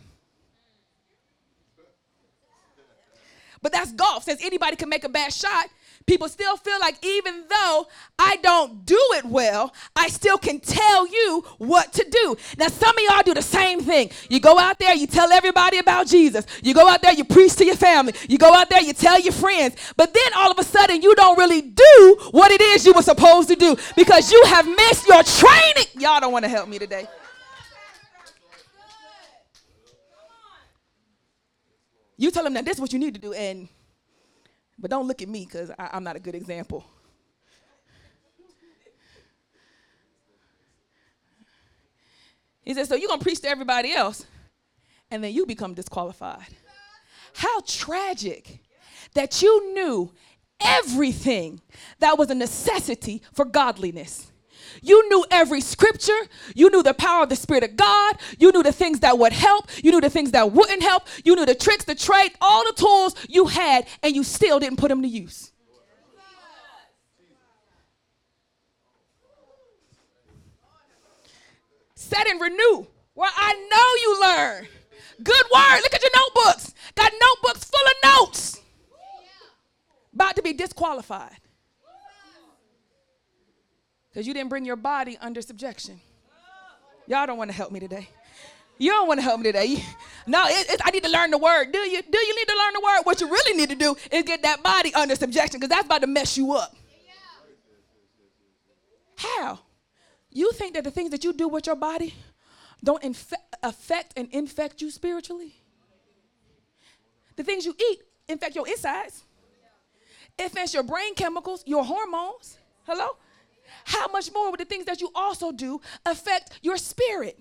But that's golf. Since anybody can make a bad shot, people still feel like even though I don't do it well, I still can tell you what to do. Now, some of y'all do the same thing. You go out there, you tell everybody about Jesus. You go out there, you preach to your family. You go out there, you tell your friends. But then all of a sudden, you don't really do what it is you were supposed to do because you have missed your training. Y'all don't want to help me today. You tell them that this is what you need to do, and but don't look at me because I'm not a good example. He said, So you're going to preach to everybody else, and then you become disqualified. How tragic that you knew everything that was a necessity for godliness. You knew every scripture. You knew the power of the Spirit of God. You knew the things that would help. You knew the things that wouldn't help. You knew the tricks, the trade, all the tools you had, and you still didn't put them to use. Set and renew, Well, I know you learn. Good word. Look at your notebooks. Got notebooks full of notes. About to be disqualified because you didn't bring your body under subjection. Y'all don't want to help me today. You don't want to help me today. No, it, it, I need to learn the word. Do you? Do you need to learn the word? What you really need to do is get that body under subjection because that's about to mess you up. How? You think that the things that you do with your body don't infe- affect and infect you spiritually? The things you eat infect your insides, infect your brain chemicals, your hormones. Hello? How much more would the things that you also do affect your spirit?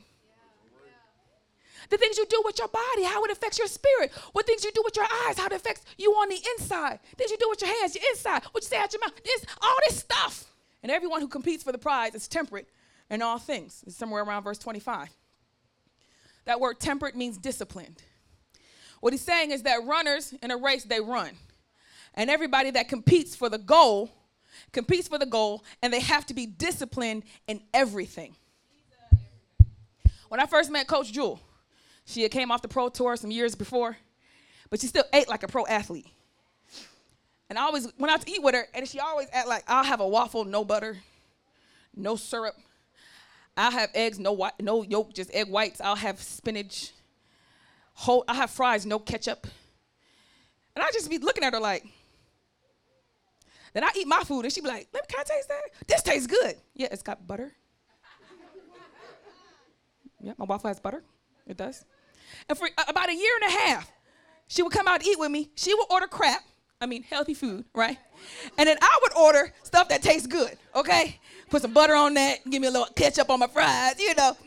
The things you do with your body, how it affects your spirit. What things you do with your eyes, how it affects you on the inside. Things you do with your hands, your inside. What you say out your mouth. This, all this stuff. And everyone who competes for the prize is temperate in all things. It's somewhere around verse 25. That word temperate means disciplined. What he's saying is that runners in a race, they run. And everybody that competes for the goal competes for the goal, and they have to be disciplined in everything. When I first met Coach Jewel, she had came off the pro tour some years before, but she still ate like a pro athlete. And I always went out to eat with her, and she always act like I'll have a waffle, no butter, no syrup. I'll have eggs, no white, no yolk, just egg whites. I'll have spinach. Whole, I have fries, no ketchup. And I just be looking at her like, then I eat my food and she be like, Let me, can I taste that? This tastes good. Yeah, it's got butter. yeah, my waffle has butter. It does. And for uh, about a year and a half, she would come out to eat with me. She would order crap. I mean, healthy food, right? And then I would order stuff that tastes good, okay? Put some butter on that, give me a little ketchup on my fries, you know.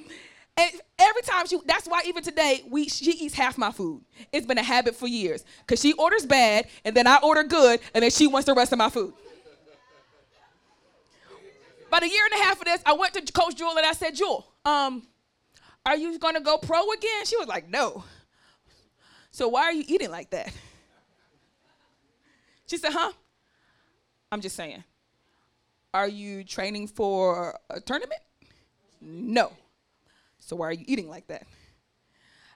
And every time she, that's why even today, we, she eats half my food. It's been a habit for years. Because she orders bad, and then I order good, and then she wants the rest of my food. About a year and a half of this, I went to Coach Jewel and I said, Jewel, um, are you gonna go pro again? She was like, no. So why are you eating like that? She said, huh? I'm just saying. Are you training for a tournament? No. So why are you eating like that?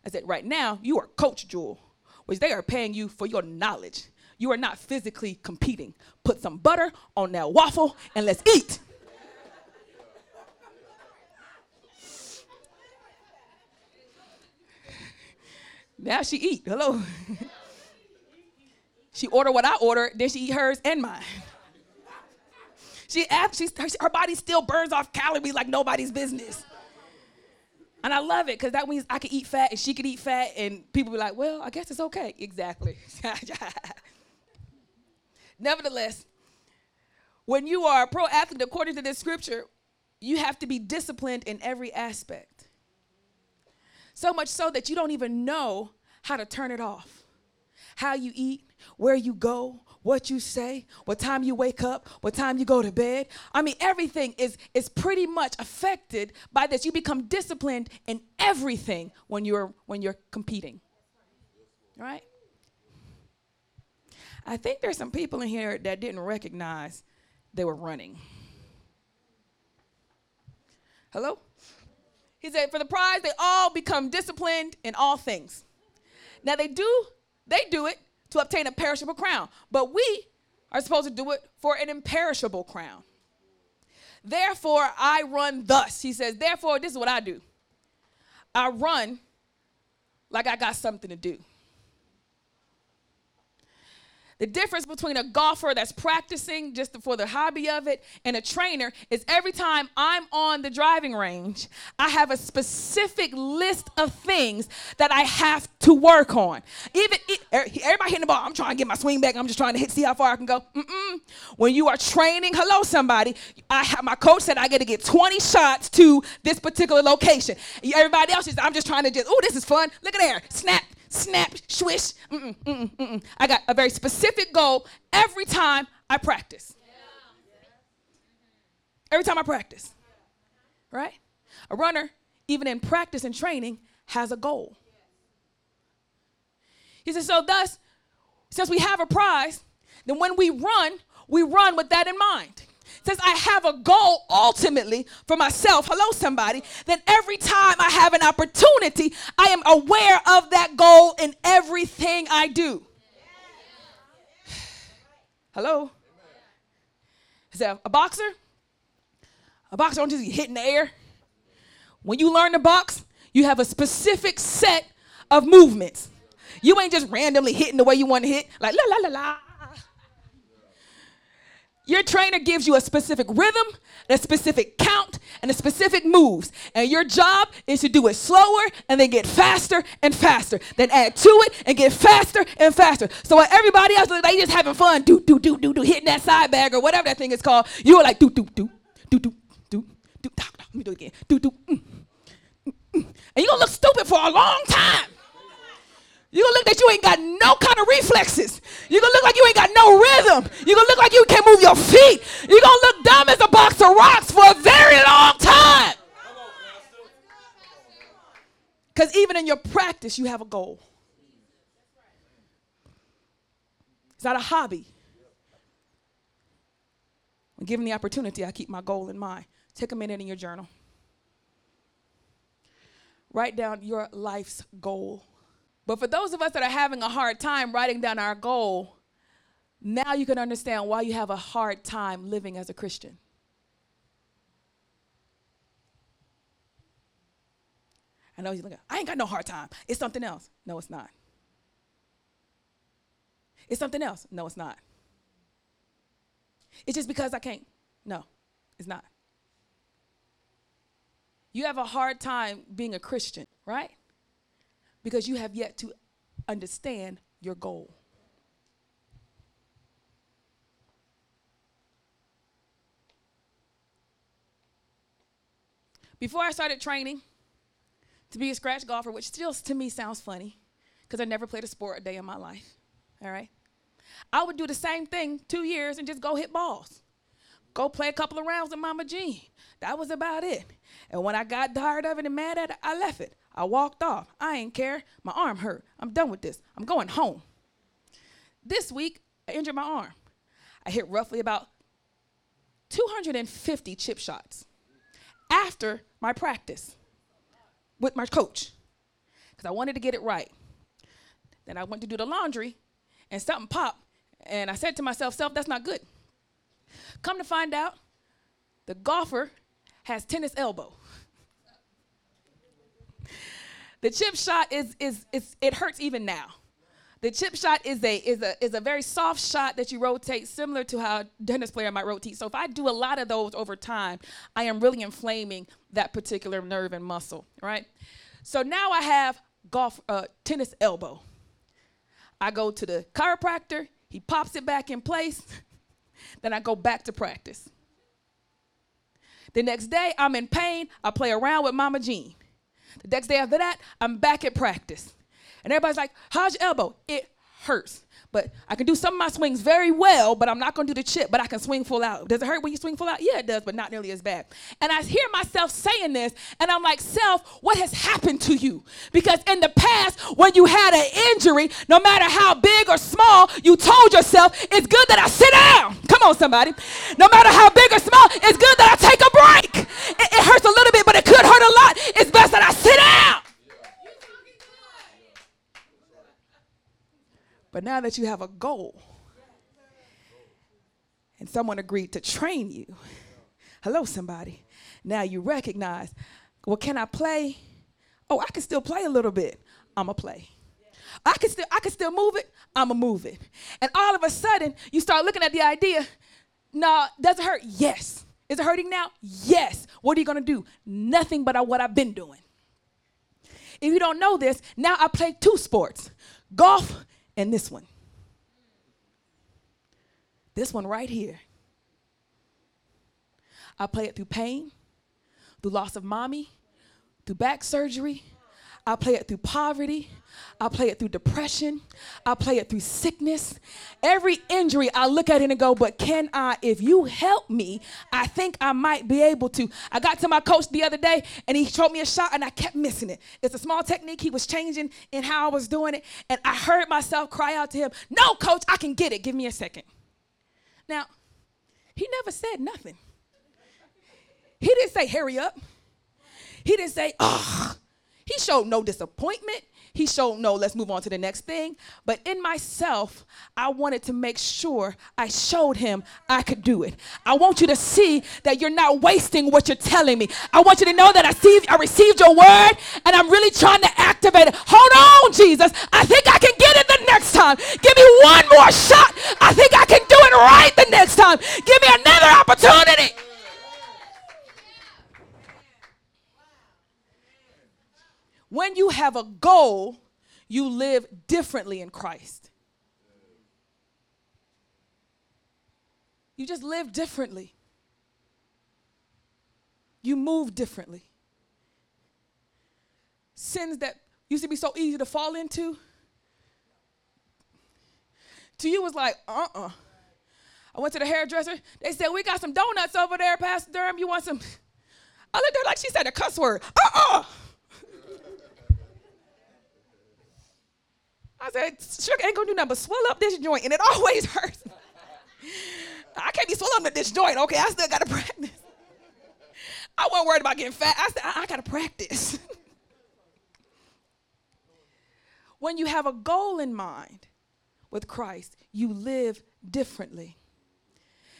I said, right now, you are Coach Jewel, which they are paying you for your knowledge. You are not physically competing. Put some butter on that waffle and let's eat. Now she eat. Hello. she order what I order, then she eat hers and mine. She, she her body still burns off calories like nobody's business. And I love it because that means I can eat fat and she can eat fat, and people be like, well, I guess it's okay. Exactly. Nevertheless, when you are a pro athlete, according to this scripture, you have to be disciplined in every aspect. So much so that you don't even know how to turn it off. How you eat, where you go, what you say, what time you wake up, what time you go to bed. I mean, everything is, is pretty much affected by this. You become disciplined in everything when you're when you're competing. Right? I think there's some people in here that didn't recognize they were running. Hello? He said, for the prize, they all become disciplined in all things. Now they do, they do it to obtain a perishable crown. But we are supposed to do it for an imperishable crown. Therefore, I run thus. He says, Therefore, this is what I do I run like I got something to do. The difference between a golfer that's practicing just for the hobby of it and a trainer is every time I'm on the driving range, I have a specific list of things that I have to work on. Even er, everybody hitting the ball, I'm trying to get my swing back. I'm just trying to hit, see how far I can go. Mm-mm. When you are training, hello somebody, I have my coach said I got to get 20 shots to this particular location. Everybody else is I'm just trying to just, oh, this is fun. Look at there, snap snap, swish. Mm-mm, mm-mm, mm-mm. I got a very specific goal every time I practice. Every time I practice. Right? A runner, even in practice and training, has a goal. He says, so thus, since we have a prize, then when we run, we run with that in mind says I have a goal ultimately for myself, hello somebody, then every time I have an opportunity, I am aware of that goal in everything I do. Hello? Is that a boxer? A boxer don't just hit in the air. When you learn to box, you have a specific set of movements. You ain't just randomly hitting the way you want to hit, like la la la la. Your trainer gives you a specific rhythm, a specific count, and a specific moves. And your job is to do it slower and then get faster and faster. Then add to it and get faster and faster. So while everybody else they just having fun, do do do do do hitting that side bag or whatever that thing is called, you are like do do do do do do do. Let me do it again. Do do. Mm, mm, mm. And you're gonna look stupid for a long time. You're gonna look that you ain't got no kind of reflexes. You're gonna look like you ain't got no rhythm. You're gonna look like you can't move your feet. You're gonna look dumb as a box of rocks for a very long time. Because even in your practice, you have a goal. It's not a hobby. When given the opportunity, I keep my goal in mind. Take a minute in your journal. Write down your life's goal. But for those of us that are having a hard time writing down our goal, now you can understand why you have a hard time living as a Christian. I know you're looking, I ain't got no hard time. It's something else. No, it's not. It's something else. No, it's not. It's just because I can't. No, it's not. You have a hard time being a Christian, right? Because you have yet to understand your goal. Before I started training to be a scratch golfer, which still to me sounds funny because I never played a sport a day in my life, all right? I would do the same thing two years and just go hit balls. Go play a couple of rounds with Mama Jean. That was about it. And when I got tired of it and mad at it, I left it. I walked off. I ain't care. My arm hurt. I'm done with this. I'm going home. This week, I injured my arm. I hit roughly about 250 chip shots after my practice with my coach because I wanted to get it right. Then I went to do the laundry and something popped. And I said to myself, self, that's not good. Come to find out, the golfer has tennis elbow. The chip shot is, is, it hurts even now. The chip shot is a is a is a very soft shot that you rotate, similar to how a tennis player might rotate. So if I do a lot of those over time, I am really inflaming that particular nerve and muscle, right? So now I have golf uh, tennis elbow. I go to the chiropractor, he pops it back in place, then I go back to practice. The next day, I'm in pain. I play around with Mama Jean. The next day after that, I'm back at practice. And everybody's like, How's your elbow? It hurts. But I can do some of my swings very well, but I'm not gonna do the chip, but I can swing full out. Does it hurt when you swing full out? Yeah, it does, but not nearly as bad. And I hear myself saying this, and I'm like, Self, what has happened to you? Because in the past, when you had an injury, no matter how big or small, you told yourself, It's good that I sit down. Come on, somebody. No matter how big or small, it's good that I take a break. It, it hurts a little bit, but it could hurt a lot. It's best that I sit down. But now that you have a goal and someone agreed to train you, hello, somebody. Now you recognize, well, can I play? Oh, I can still play a little bit. I'ma play. I can still I can still move it. I'ma move it. And all of a sudden, you start looking at the idea. No, does it hurt? Yes. Is it hurting now? Yes. What are you gonna do? Nothing but what I've been doing. If you don't know this, now I play two sports golf and this one. This one right here. I play it through pain, through loss of mommy, through back surgery, I play it through poverty. I play it through depression. I play it through sickness. Every injury, I look at it and go, but can I, if you help me, I think I might be able to. I got to my coach the other day and he showed me a shot and I kept missing it. It's a small technique. He was changing in how I was doing it. And I heard myself cry out to him, No, coach, I can get it. Give me a second. Now, he never said nothing. He didn't say, Hurry up. He didn't say, Oh, he showed no disappointment. He showed no, let's move on to the next thing. But in myself, I wanted to make sure I showed him I could do it. I want you to see that you're not wasting what you're telling me. I want you to know that I, see, I received your word and I'm really trying to activate it. Hold on, Jesus. I think I can get it the next time. Give me one more shot. I think I can do it right the next time. Give me another opportunity. When you have a goal, you live differently in Christ. You just live differently. You move differently. Sins that used to be so easy to fall into, to you was like, uh uh-uh. uh I went to the hairdresser. They said, We got some donuts over there, Pastor Durham. You want some? I looked at her like she said a cuss word. Uh uh-uh. uh I said, sugar ain't gonna do nothing but swell up this joint, and it always hurts. I can't be swelling up this joint. Okay, I still gotta practice. I wasn't worried about getting fat. I said, I, I gotta practice. when you have a goal in mind with Christ, you live differently.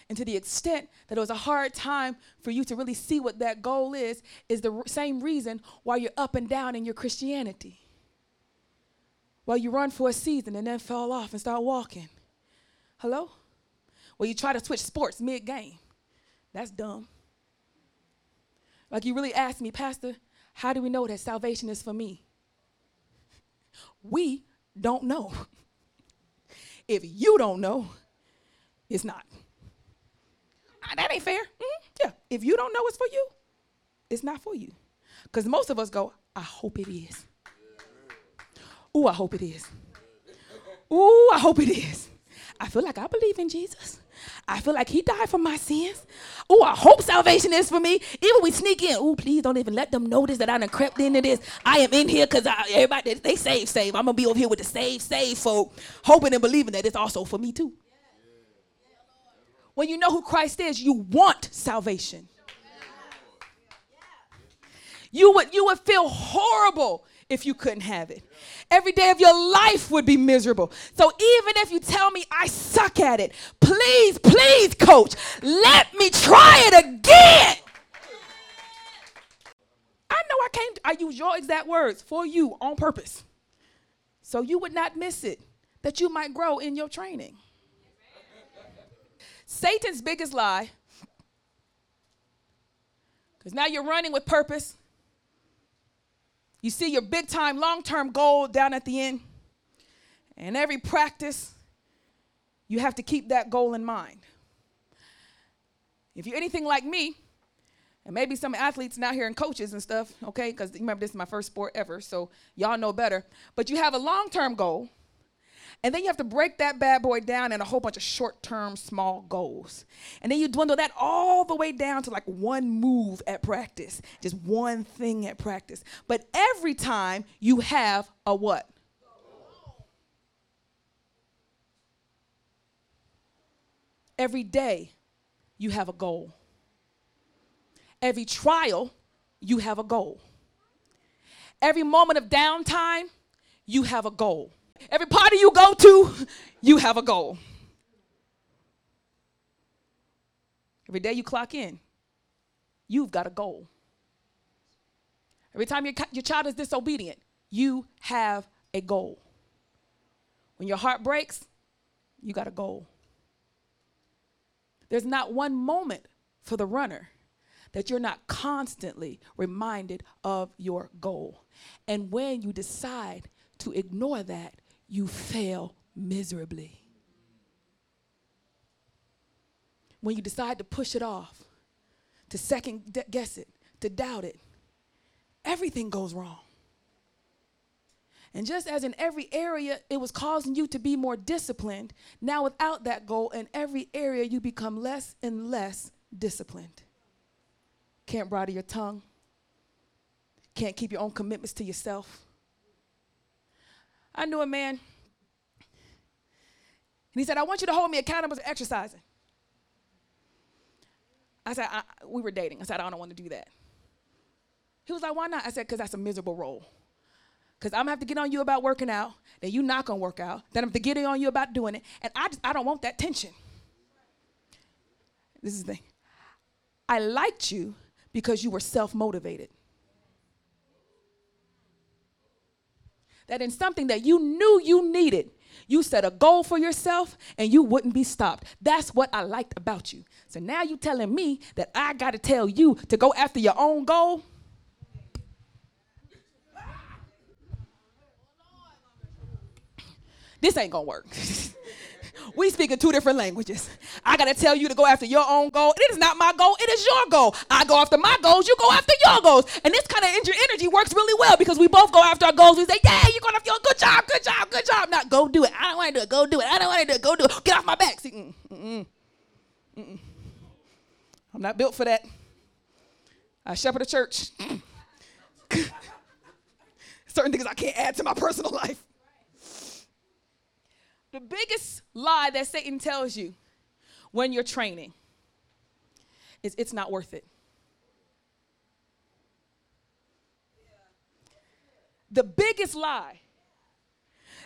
And to the extent that it was a hard time for you to really see what that goal is, is the same reason why you're up and down in your Christianity. Well, you run for a season and then fall off and start walking. Hello? Well, you try to switch sports mid game. That's dumb. Like you really asked me, Pastor, how do we know that salvation is for me? We don't know. if you don't know, it's not. Ah, that ain't fair. Mm-hmm. Yeah. If you don't know it's for you, it's not for you. Because most of us go, I hope it is. Ooh, I hope it is. Ooh, I hope it is. I feel like I believe in Jesus. I feel like he died for my sins. Ooh, I hope salvation is for me. Even we sneak in. Ooh, please don't even let them notice that I done crept into this. I am in here because everybody, they save, save. I'm going to be over here with the save, save folk, hoping and believing that it's also for me too. When you know who Christ is, you want salvation. You would, you would feel horrible if you couldn't have it. Every day of your life would be miserable. So even if you tell me I suck at it, please, please, coach, let me try it again. I know I can't, I use your exact words for you on purpose. So you would not miss it, that you might grow in your training. Satan's biggest lie, because now you're running with purpose. You see your big time, long term goal down at the end. And every practice, you have to keep that goal in mind. If you're anything like me, and maybe some athletes now here and coaches and stuff, okay? Because remember, this is my first sport ever, so y'all know better. But you have a long term goal, and then you have to break that bad boy down in a whole bunch of short term, small goals. And then you dwindle that all the way down to like one move at practice, just one thing at practice. But every time you have a what? Every day you have a goal. Every trial, you have a goal. Every moment of downtime, you have a goal. Every party you go to, you have a goal. Every day you clock in, you've got a goal. Every time your, your child is disobedient, you have a goal. When your heart breaks, you got a goal. There's not one moment for the runner that you're not constantly reminded of your goal. And when you decide to ignore that, you fail miserably. When you decide to push it off, to second guess it, to doubt it, everything goes wrong. And just as in every area it was causing you to be more disciplined, now without that goal, in every area you become less and less disciplined. Can't bridle your tongue. Can't keep your own commitments to yourself. I knew a man, and he said, I want you to hold me accountable to exercising. I said, I, we were dating. I said, I don't want to do that. He was like, why not? I said, because that's a miserable role. Because I'm going to have to get on you about working out, then you're not going to work out, then I'm going to get on you about doing it, and I, just, I don't want that tension. This is the thing. I liked you because you were self motivated. That in something that you knew you needed, you set a goal for yourself and you wouldn't be stopped. That's what I liked about you. So now you telling me that I got to tell you to go after your own goal? This ain't gonna work. We speak in two different languages. I got to tell you to go after your own goal. It is not my goal, it is your goal. I go after my goals, you go after your goals. And this kind of energy works really well because we both go after our goals. We say, yeah, you're going after your good job, good job, good job. Not go do it. I don't want to do it. Go do it. I don't want to do it. Go do it. Get off my back. See, mm, mm, mm, I'm not built for that. I shepherd a church. Certain things I can't add to my personal life. The biggest lie that Satan tells you when you're training is it's not worth it. The biggest lie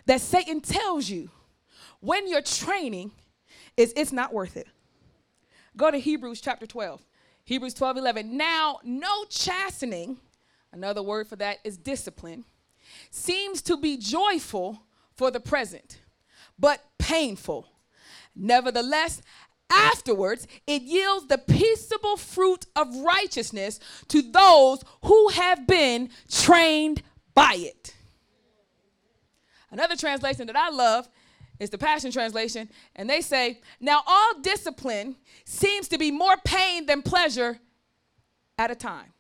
that Satan tells you when you're training is it's not worth it. Go to Hebrews chapter 12. Hebrews 12, 11. Now, no chastening, another word for that is discipline, seems to be joyful for the present but painful. Nevertheless, afterwards it yields the peaceable fruit of righteousness to those who have been trained by it. Another translation that I love is the Passion Translation, and they say, Now all discipline seems to be more pain than pleasure at a time.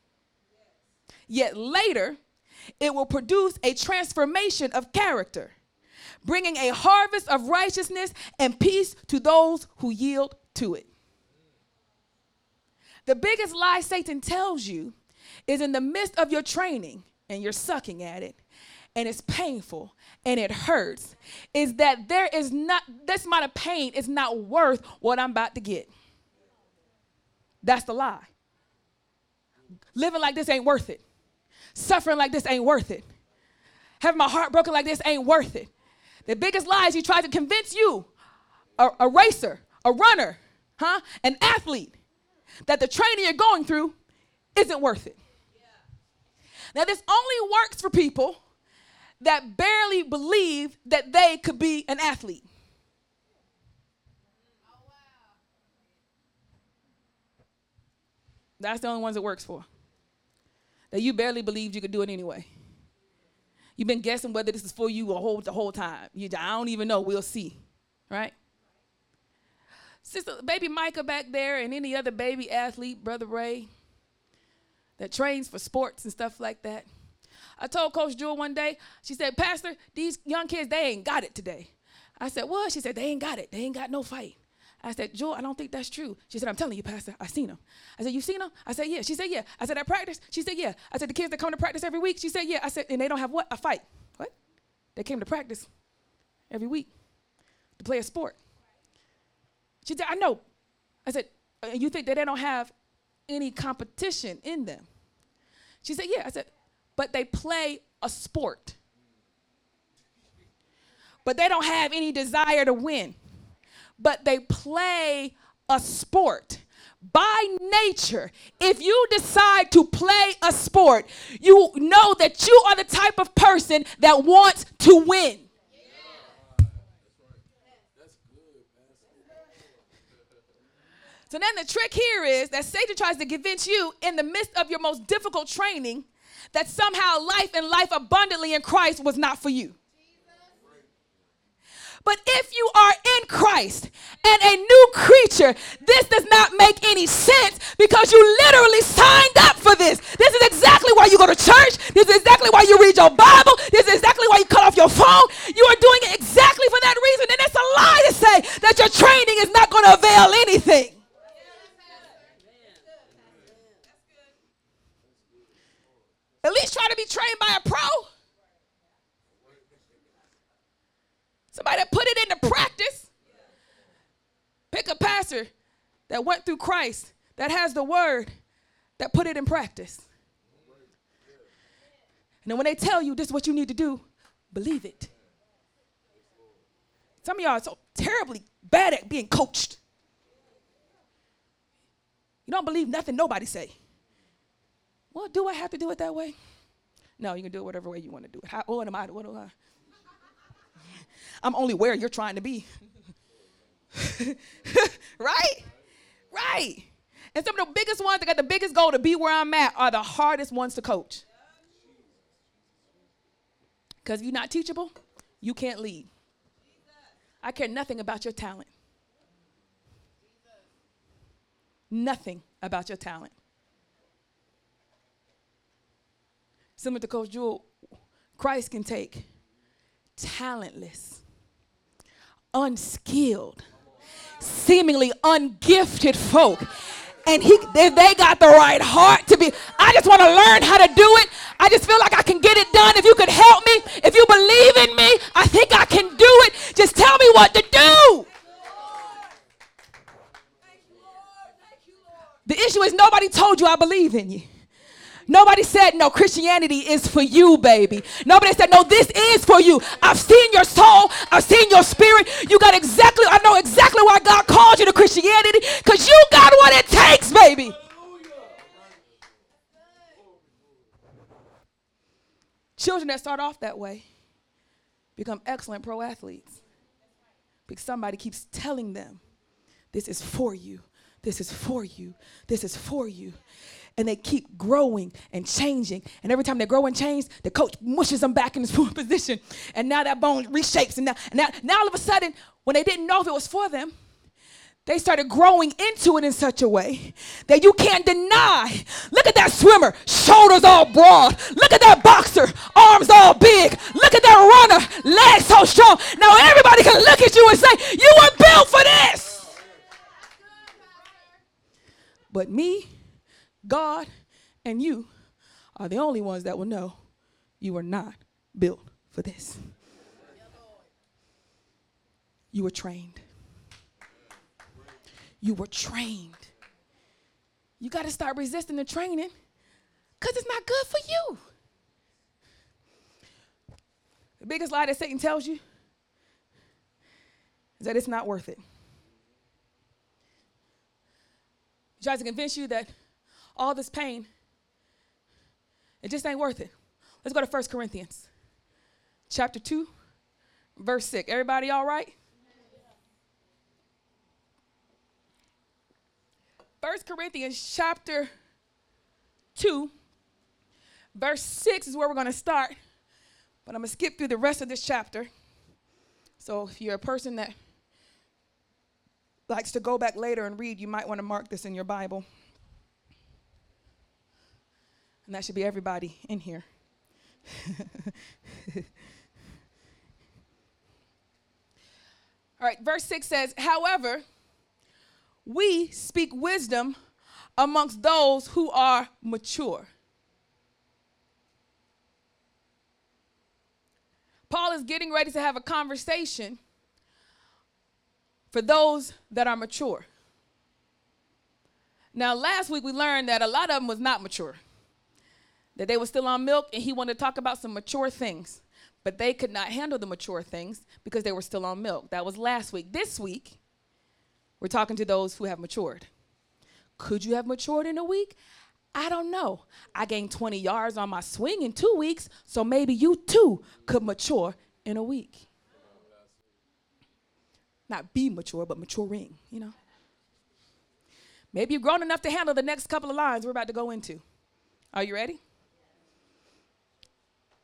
Yet later, it will produce a transformation of character bringing a harvest of righteousness and peace to those who yield to it. The biggest lie Satan tells you is in the midst of your training and you're sucking at it and it's painful and it hurts is that there is not this amount of pain is not worth what I'm about to get. That's the lie. Living like this ain't worth it. Suffering like this ain't worth it. having my heart broken like this ain't worth it. The biggest lies he tries to convince you, a, a racer, a runner, huh, an athlete, that the training you're going through isn't worth it. Now, this only works for people that barely believe that they could be an athlete. That's the only ones it works for. That you barely believed you could do it anyway. You've been guessing whether this is for you a whole the whole time. You, I don't even know. We'll see, right? Sister, baby Micah back there, and any other baby athlete, brother Ray, that trains for sports and stuff like that. I told Coach Jewel one day. She said, "Pastor, these young kids they ain't got it today." I said, "What?" She said, "They ain't got it. They ain't got no fight." I said, Jewel, I don't think that's true. She said, I'm telling you, Pastor, I seen them. I said, You seen them? I said, Yeah. She said, Yeah. I said, At practice? She said, Yeah. I said, The kids that come to practice every week? She said, Yeah. I said, And they don't have what? A fight. What? They came to practice every week to play a sport. She said, I know. I said, uh, You think that they don't have any competition in them? She said, Yeah. I said, But they play a sport. But they don't have any desire to win but they play a sport. By nature, if you decide to play a sport, you know that you are the type of person that wants to win. So then the trick here is that Satan tries to convince you in the midst of your most difficult training that somehow life and life abundantly in Christ was not for you. But if you are in Christ and a new creature, this does not make any sense because you literally signed up for this. This is exactly why you go to church. This is exactly why you read your Bible. This is exactly why you cut off your phone. You are doing it exactly for that reason. And it's a lie to say that your training is not going to avail anything. At least try to be trained by a pro. Somebody that put it into practice. Pick a pastor that went through Christ, that has the word, that put it in practice. And then when they tell you this is what you need to do, believe it. Some of y'all are so terribly bad at being coached. You don't believe nothing nobody say. Well, do I have to do it that way? No, you can do it whatever way you want to do it. How, what am I? What do I? I'm only where you're trying to be. right? Right. And some of the biggest ones that got the biggest goal to be where I'm at are the hardest ones to coach. Because if you're not teachable, you can't lead. I care nothing about your talent. Nothing about your talent. Similar to Coach Jewel, Christ can take talentless unskilled, seemingly ungifted folk. And he, if they got the right heart to be, I just want to learn how to do it. I just feel like I can get it done. If you could help me, if you believe in me, I think I can do it. Just tell me what to do. The issue is nobody told you I believe in you. Nobody said, no, Christianity is for you, baby. Nobody said, no, this is for you. I've seen your soul. I've seen your spirit. You got exactly, I know exactly why God called you to Christianity because you got what it takes, baby. Children that start off that way become excellent pro athletes because somebody keeps telling them, this is for you. This is for you. This is for you and they keep growing and changing. And every time they grow and change, the coach mushes them back in this position. And now that bone reshapes. And now, now, now all of a sudden, when they didn't know if it was for them, they started growing into it in such a way that you can't deny. Look at that swimmer, shoulders all broad. Look at that boxer, arms all big. Look at that runner, legs so strong. Now everybody can look at you and say, You were built for this. But me, God and you are the only ones that will know you are not built for this. You were trained. You were trained. You got to start resisting the training because it's not good for you. The biggest lie that Satan tells you is that it's not worth it. He tries to convince you that all this pain, it just ain't worth it. Let's go to 1 Corinthians chapter 2, verse 6. Everybody all right? 1 Corinthians chapter 2, verse 6 is where we're going to start. But I'm going to skip through the rest of this chapter. So if you're a person that likes to go back later and read, you might want to mark this in your Bible. And that should be everybody in here. All right, verse 6 says, However, we speak wisdom amongst those who are mature. Paul is getting ready to have a conversation for those that are mature. Now, last week we learned that a lot of them was not mature, that they were still on milk, and he wanted to talk about some mature things, but they could not handle the mature things because they were still on milk. That was last week. This week, we're talking to those who have matured. Could you have matured in a week? I don't know. I gained 20 yards on my swing in two weeks, so maybe you too could mature in a week. Not be mature, but maturing, you know. Maybe you've grown enough to handle the next couple of lines we're about to go into. Are you ready?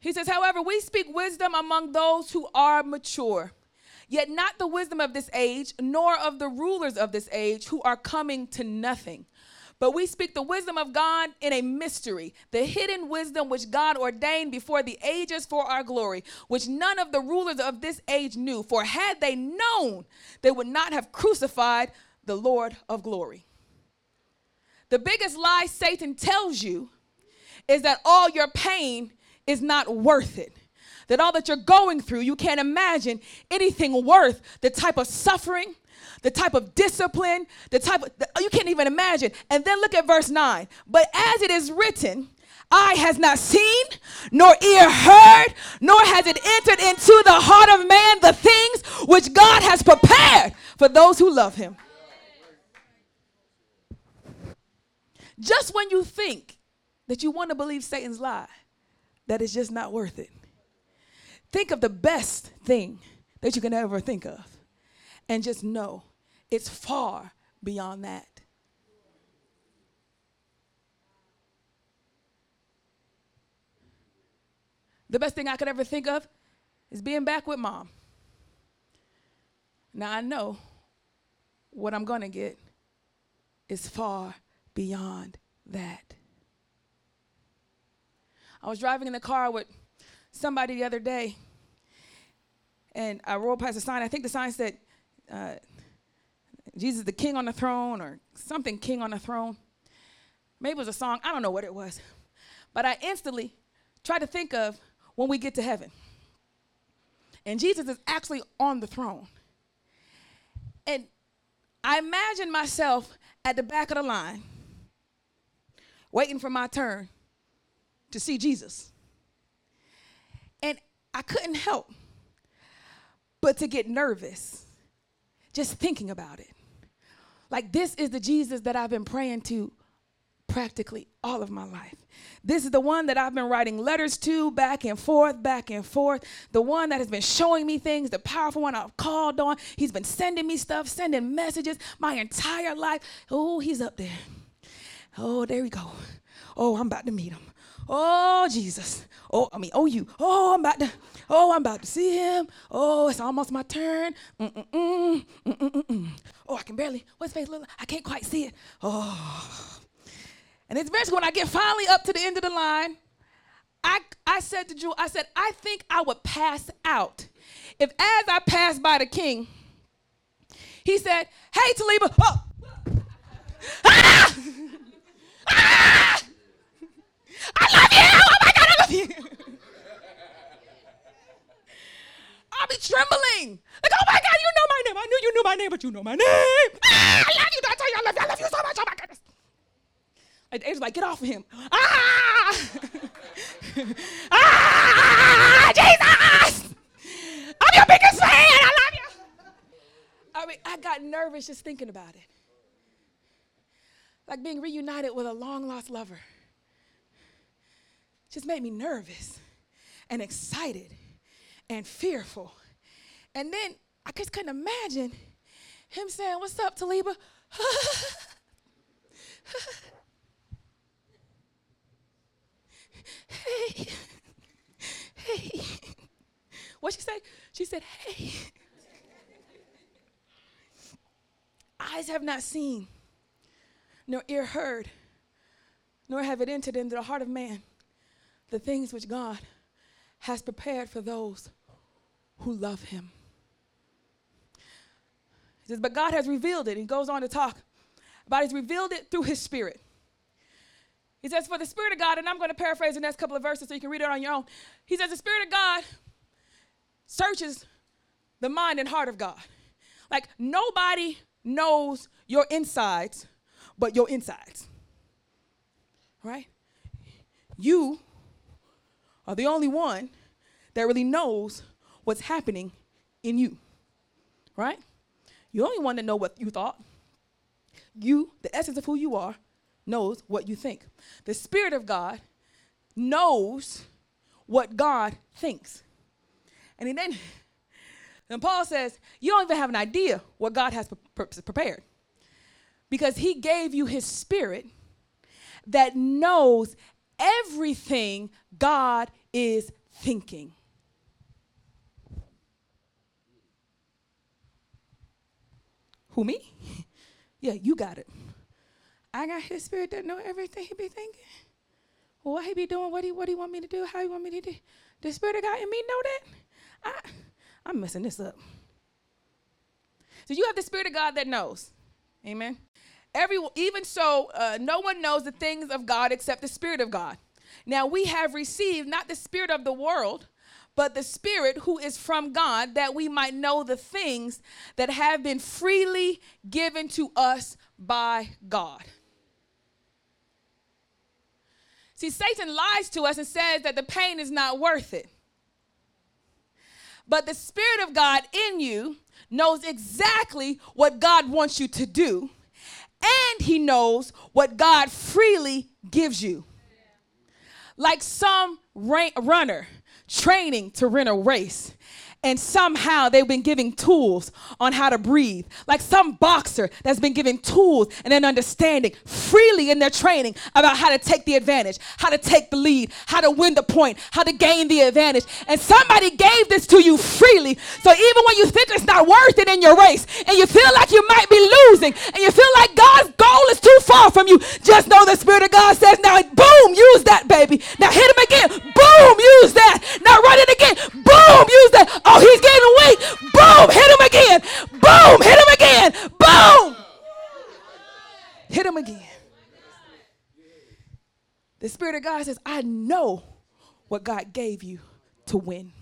He says, however, we speak wisdom among those who are mature yet not the wisdom of this age, nor of the rulers of this age who are coming to nothing. But we speak the wisdom of God in a mystery, the hidden wisdom which God ordained before the ages for our glory, which none of the rulers of this age knew. For had they known, they would not have crucified the Lord of glory. The biggest lie Satan tells you is that all your pain is not worth it that all that you're going through, you can't imagine anything worth the type of suffering, the type of discipline, the type of, you can't even imagine. And then look at verse 9. But as it is written, eye has not seen, nor ear heard, nor has it entered into the heart of man the things which God has prepared for those who love him. Just when you think that you want to believe Satan's lie, that it's just not worth it. Think of the best thing that you can ever think of and just know it's far beyond that. The best thing I could ever think of is being back with mom. Now I know what I'm going to get is far beyond that. I was driving in the car with somebody the other day, and I rolled past a sign. I think the sign said, uh, Jesus the King on the throne, or something King on the throne. Maybe it was a song. I don't know what it was. But I instantly tried to think of when we get to heaven. And Jesus is actually on the throne. And I imagine myself at the back of the line, waiting for my turn to see Jesus. And I couldn't help but to get nervous just thinking about it. Like, this is the Jesus that I've been praying to practically all of my life. This is the one that I've been writing letters to back and forth, back and forth. The one that has been showing me things, the powerful one I've called on. He's been sending me stuff, sending messages my entire life. Oh, he's up there. Oh, there we go. Oh, I'm about to meet him. Oh, Jesus. Oh, I mean, oh, you. Oh, I'm about to, oh, I'm about to see him. Oh, it's almost my turn. Mm-mm-mm, mm-mm-mm. Oh, I can barely, what's face look like? I can't quite see it. Oh. And it's eventually when I get finally up to the end of the line, I, I said to Drew, I said, I think I would pass out if as I passed by the king, he said, Hey, Taliba, oh, ah! ah! I love you. Oh my God, I love you. I'll be trembling. Like, oh my God, you know my name. I knew you knew my name, but you know my name. Ah, I love you. I tell you, I love you. I love you so much. Oh my goodness. Like, Angel's like, get off of him. Ah! ah! Jesus! I'm your biggest fan. I love you. I mean, I got nervous just thinking about it. Like being reunited with a long lost lover. Just made me nervous and excited and fearful. And then I just couldn't imagine him saying, What's up, Taliba? hey, hey. What'd she say? She said, hey. Eyes have not seen, nor ear heard, nor have it entered into the heart of man the things which God has prepared for those who love him. He says, but God has revealed it. He goes on to talk about he's revealed it through his spirit. He says, For the Spirit of God, and I'm going to paraphrase the next couple of verses so you can read it on your own. He says, The Spirit of God searches the mind and heart of God. Like nobody knows your insides but your insides. Right? You are the only one that really knows what's happening in you. Right? You're the only one that know what you thought. You, the essence of who you are, knows what you think. The Spirit of God knows what God thinks. And then, then Paul says, You don't even have an idea what God has pre- prepared. Because he gave you his spirit that knows everything God is thinking. Who, me? yeah, you got it. I got his spirit that know everything he be thinking. What he be doing, what he what he want me to do, how he want me to do. The spirit of God in me know that. I I'm messing this up. So you have the spirit of God that knows. Amen. Every even so, uh, no one knows the things of God except the spirit of God. Now we have received not the spirit of the world, but the Spirit who is from God, that we might know the things that have been freely given to us by God. See, Satan lies to us and says that the pain is not worth it. But the Spirit of God in you knows exactly what God wants you to do, and He knows what God freely gives you. Like some runner training to run a race and somehow they've been giving tools on how to breathe. Like some boxer that's been given tools and an understanding freely in their training about how to take the advantage, how to take the lead, how to win the point, how to gain the advantage. And somebody gave this to you freely. So even when you think it's not worth it in your race and you feel like you might be losing and you feel like God's goal is too far from you, just know the Spirit of God says, now boom, use that, baby. Now hit him again. Boom, use that. Now run it again. Boom, use that. Oh, he's getting weak. Boom, hit him again. Boom, hit him again. Boom. Hit him again. The Spirit of God says, I know what God gave you to win.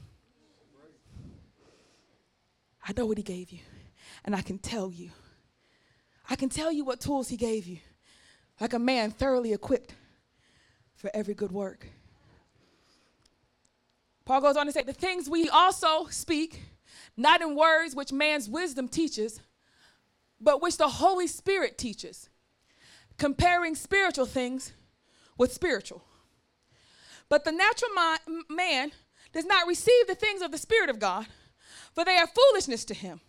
I know what He gave you, and I can tell you. I can tell you what tools He gave you, like a man thoroughly equipped for every good work. Paul goes on to say, The things we also speak, not in words which man's wisdom teaches, but which the Holy Spirit teaches, comparing spiritual things with spiritual. But the natural man does not receive the things of the Spirit of God, for they are foolishness to him,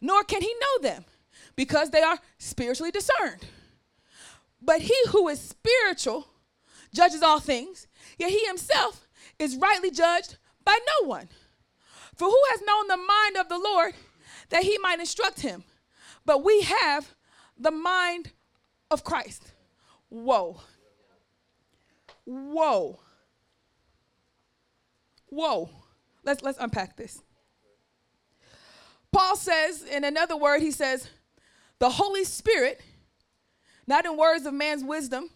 nor can he know them, because they are spiritually discerned. But he who is spiritual judges all things, yet he himself is rightly judged by no one. For who has known the mind of the Lord that he might instruct him? But we have the mind of Christ. Whoa. Whoa. Whoa. Let's let's unpack this. Paul says, in another word, he says, the Holy Spirit, not in words of man's wisdom,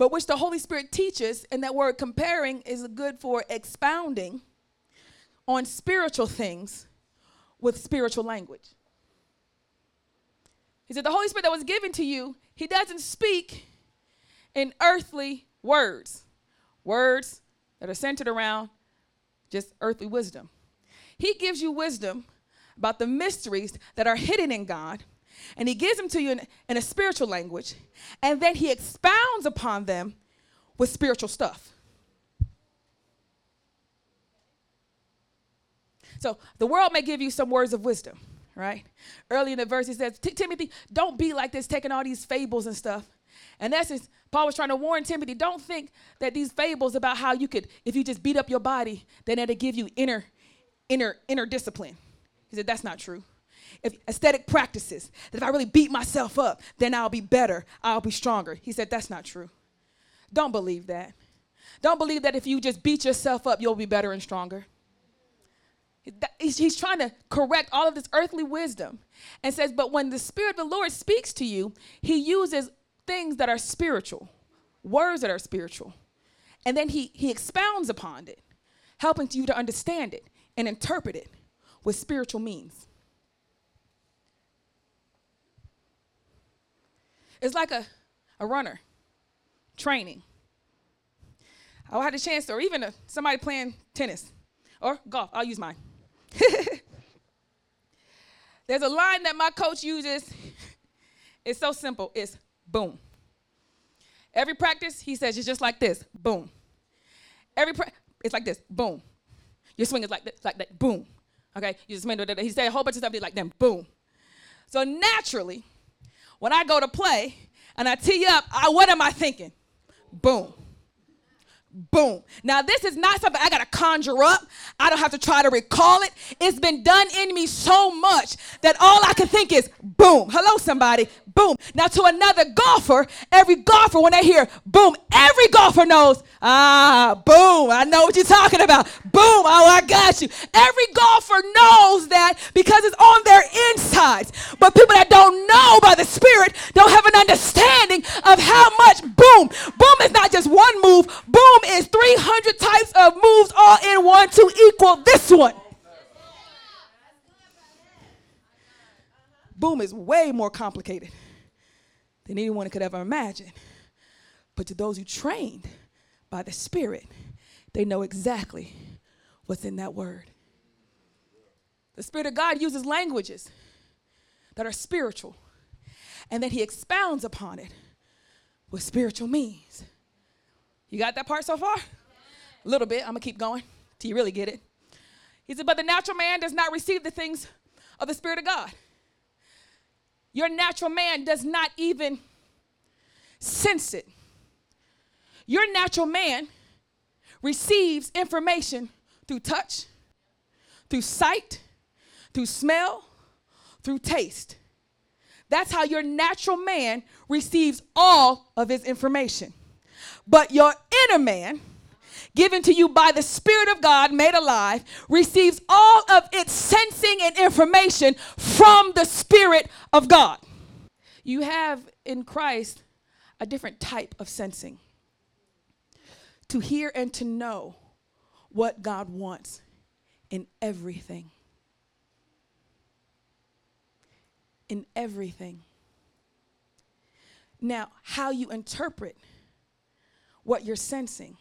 but which the Holy Spirit teaches, and that word comparing is good for expounding on spiritual things with spiritual language. He said, The Holy Spirit that was given to you, He doesn't speak in earthly words, words that are centered around just earthly wisdom. He gives you wisdom about the mysteries that are hidden in God, and He gives them to you in, in a spiritual language, and then He expounds upon them with spiritual stuff. So the world may give you some words of wisdom, right? Early in the verse, he says, Timothy, don't be like this, taking all these fables and stuff. And that's essence, Paul was trying to warn Timothy, don't think that these fables about how you could, if you just beat up your body, then it'll give you inner, inner, inner discipline. He said, that's not true. If aesthetic practices, that if I really beat myself up, then I'll be better, I'll be stronger. He said, that's not true. Don't believe that. Don't believe that if you just beat yourself up, you'll be better and stronger. He's trying to correct all of this earthly wisdom and says, But when the Spirit of the Lord speaks to you, He uses things that are spiritual, words that are spiritual. And then He, he expounds upon it, helping you to understand it and interpret it with spiritual means. It's like a, a runner training. I had a chance, or even a, somebody playing tennis or golf. I'll use mine. There's a line that my coach uses. It's so simple. It's boom. Every practice, he says, it's just like this. Boom. Every pra- it's like this. Boom. Your swing is like this, like that. Boom. Okay. You just swing. He said a whole bunch of stuff like that. Boom. So naturally, when I go to play and I tee up, I, what am I thinking? Boom. Boom. Now, this is not something I got to conjure up. I don't have to try to recall it. It's been done in me so much that all I can think is boom. Hello, somebody. Boom. Now, to another golfer, every golfer, when they hear boom, every golfer knows, ah, boom. I know what you're talking about. Boom. Oh, I got you. Every golfer knows that because it's on their insides. But people that don't know by the Spirit don't have an understanding of how much boom. Boom is not just one move, boom is 300 types of moves all in one to equal this one. Boom is way more complicated than anyone could ever imagine. But to those who trained by the Spirit, they know exactly what's in that word. The Spirit of God uses languages that are spiritual, and then He expounds upon it with spiritual means. You got that part so far? A little bit. I'm going to keep going till you really get it. He said, But the natural man does not receive the things of the Spirit of God. Your natural man does not even sense it. Your natural man receives information through touch, through sight, through smell, through taste. That's how your natural man receives all of his information. But your inner man, given to you by the Spirit of God, made alive, receives all of its sensing and information from the Spirit of God. You have in Christ a different type of sensing to hear and to know what God wants in everything. In everything. Now, how you interpret what you're sensing.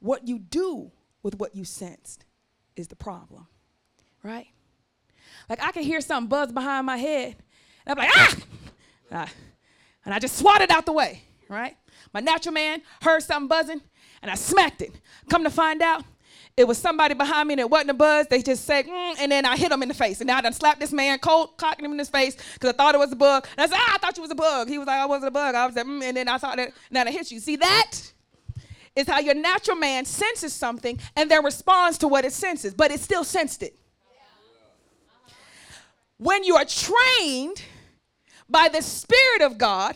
What you do with what you sensed is the problem, right? Like I can hear something buzz behind my head, and I'm like, ah! ah! And I just swat it out the way, right? My natural man heard something buzzing, and I smacked it. Come to find out, it was somebody behind me and it wasn't a buzz. They just said, mm, and then I hit him in the face. And now I done slapped this man cold, cocking him in his face because I thought it was a bug. And I said, ah, I thought you was a bug. He was like, I wasn't a bug. I was like, mm, and then I thought that, now I hit you. See that? Is how your natural man senses something and then responds to what it senses, but it still sensed it. When you are trained by the Spirit of God,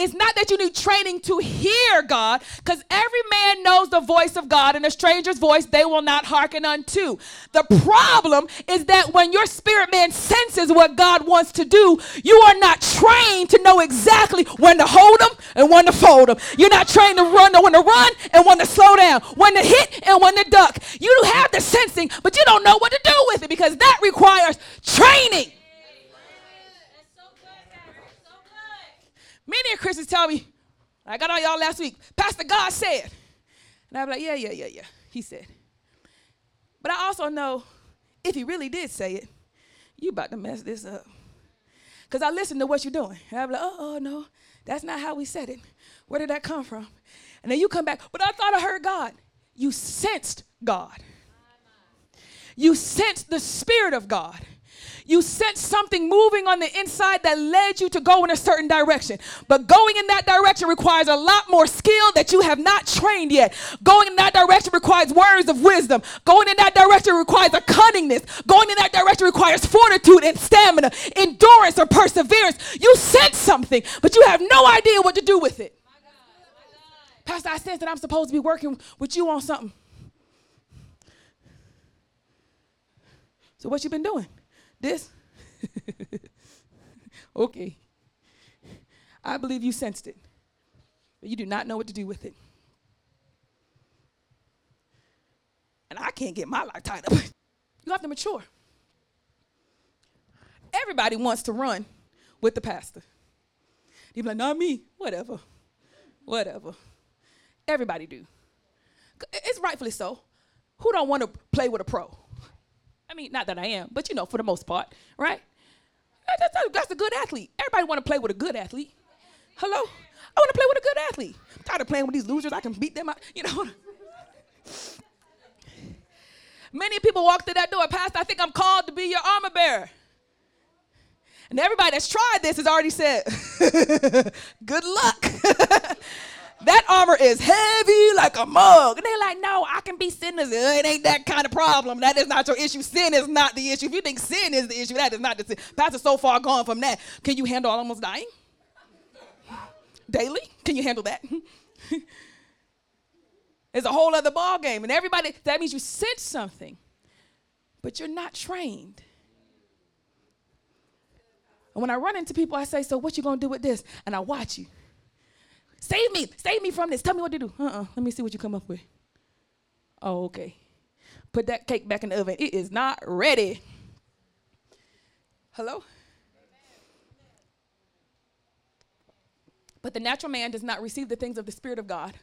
it's not that you need training to hear God, because every man knows the voice of God, and a stranger's voice they will not hearken unto. The problem is that when your spirit man senses what God wants to do, you are not trained to know exactly when to hold them and when to fold them. You're not trained to run, when to run and when to slow down, when to hit and when to duck. You have the sensing, but you don't know what to do with it because that requires training. Many of Christians tell me, I got on y'all last week, Pastor God said. And I'm like, yeah, yeah, yeah, yeah. He said. But I also know if he really did say it, you about to mess this up. Because I listen to what you're doing. And I'm like, oh, oh, no, that's not how we said it. Where did that come from? And then you come back, but I thought I heard God. You sensed God. You sensed the Spirit of God you sensed something moving on the inside that led you to go in a certain direction. But going in that direction requires a lot more skill that you have not trained yet. Going in that direction requires words of wisdom. Going in that direction requires a cunningness. Going in that direction requires fortitude and stamina, endurance or perseverance. You sense something, but you have no idea what to do with it. Pastor, I sense that I'm supposed to be working with you on something. So what you been doing? This? okay. I believe you sensed it, but you do not know what to do with it. And I can't get my life tied up. you have to mature. Everybody wants to run with the pastor. You be like, not me. Whatever. Whatever. Everybody do. It's rightfully so. Who don't want to play with a pro? I mean, not that I am, but you know, for the most part, right? That's, that's a good athlete. Everybody want to play with a good athlete. Hello? I want to play with a good athlete. I'm tired of playing with these losers. I can beat them out. You know. Many people walk through that door, Pastor. I think I'm called to be your armor bearer. And everybody that's tried this has already said, Good luck. That armor is heavy like a mug. And they're like, no, I can be sinless. Uh, it ain't that kind of problem. That is not your issue. Sin is not the issue. If you think sin is the issue, that is not the sin. Pastor, so far gone from that. Can you handle almost dying? Daily? Can you handle that? it's a whole other ball game. And everybody, that means you sense something, but you're not trained. And when I run into people, I say, so what you gonna do with this? And I watch you. Save me. Save me from this. Tell me what to do. Uh-uh. Let me see what you come up with. Oh, okay. Put that cake back in the oven. It is not ready. Hello? But the natural man does not receive the things of the Spirit of God,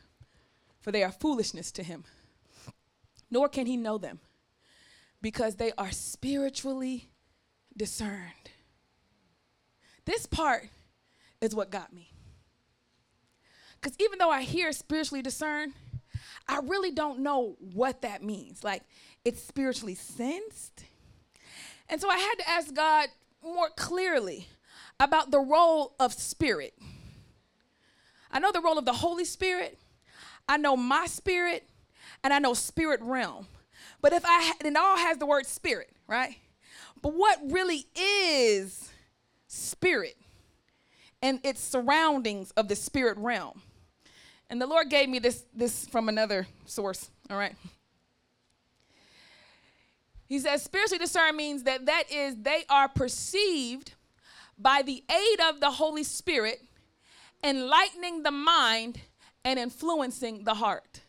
for they are foolishness to him. Nor can he know them, because they are spiritually discerned. This part is what got me. Because even though I hear spiritually discern, I really don't know what that means. Like, it's spiritually sensed. And so I had to ask God more clearly about the role of spirit. I know the role of the Holy Spirit, I know my spirit, and I know spirit realm. But if I, it all has the word spirit, right? But what really is spirit and its surroundings of the spirit realm? And the Lord gave me this, this from another source, all right? He says spiritually discern means that that is they are perceived by the aid of the Holy Spirit, enlightening the mind and influencing the heart.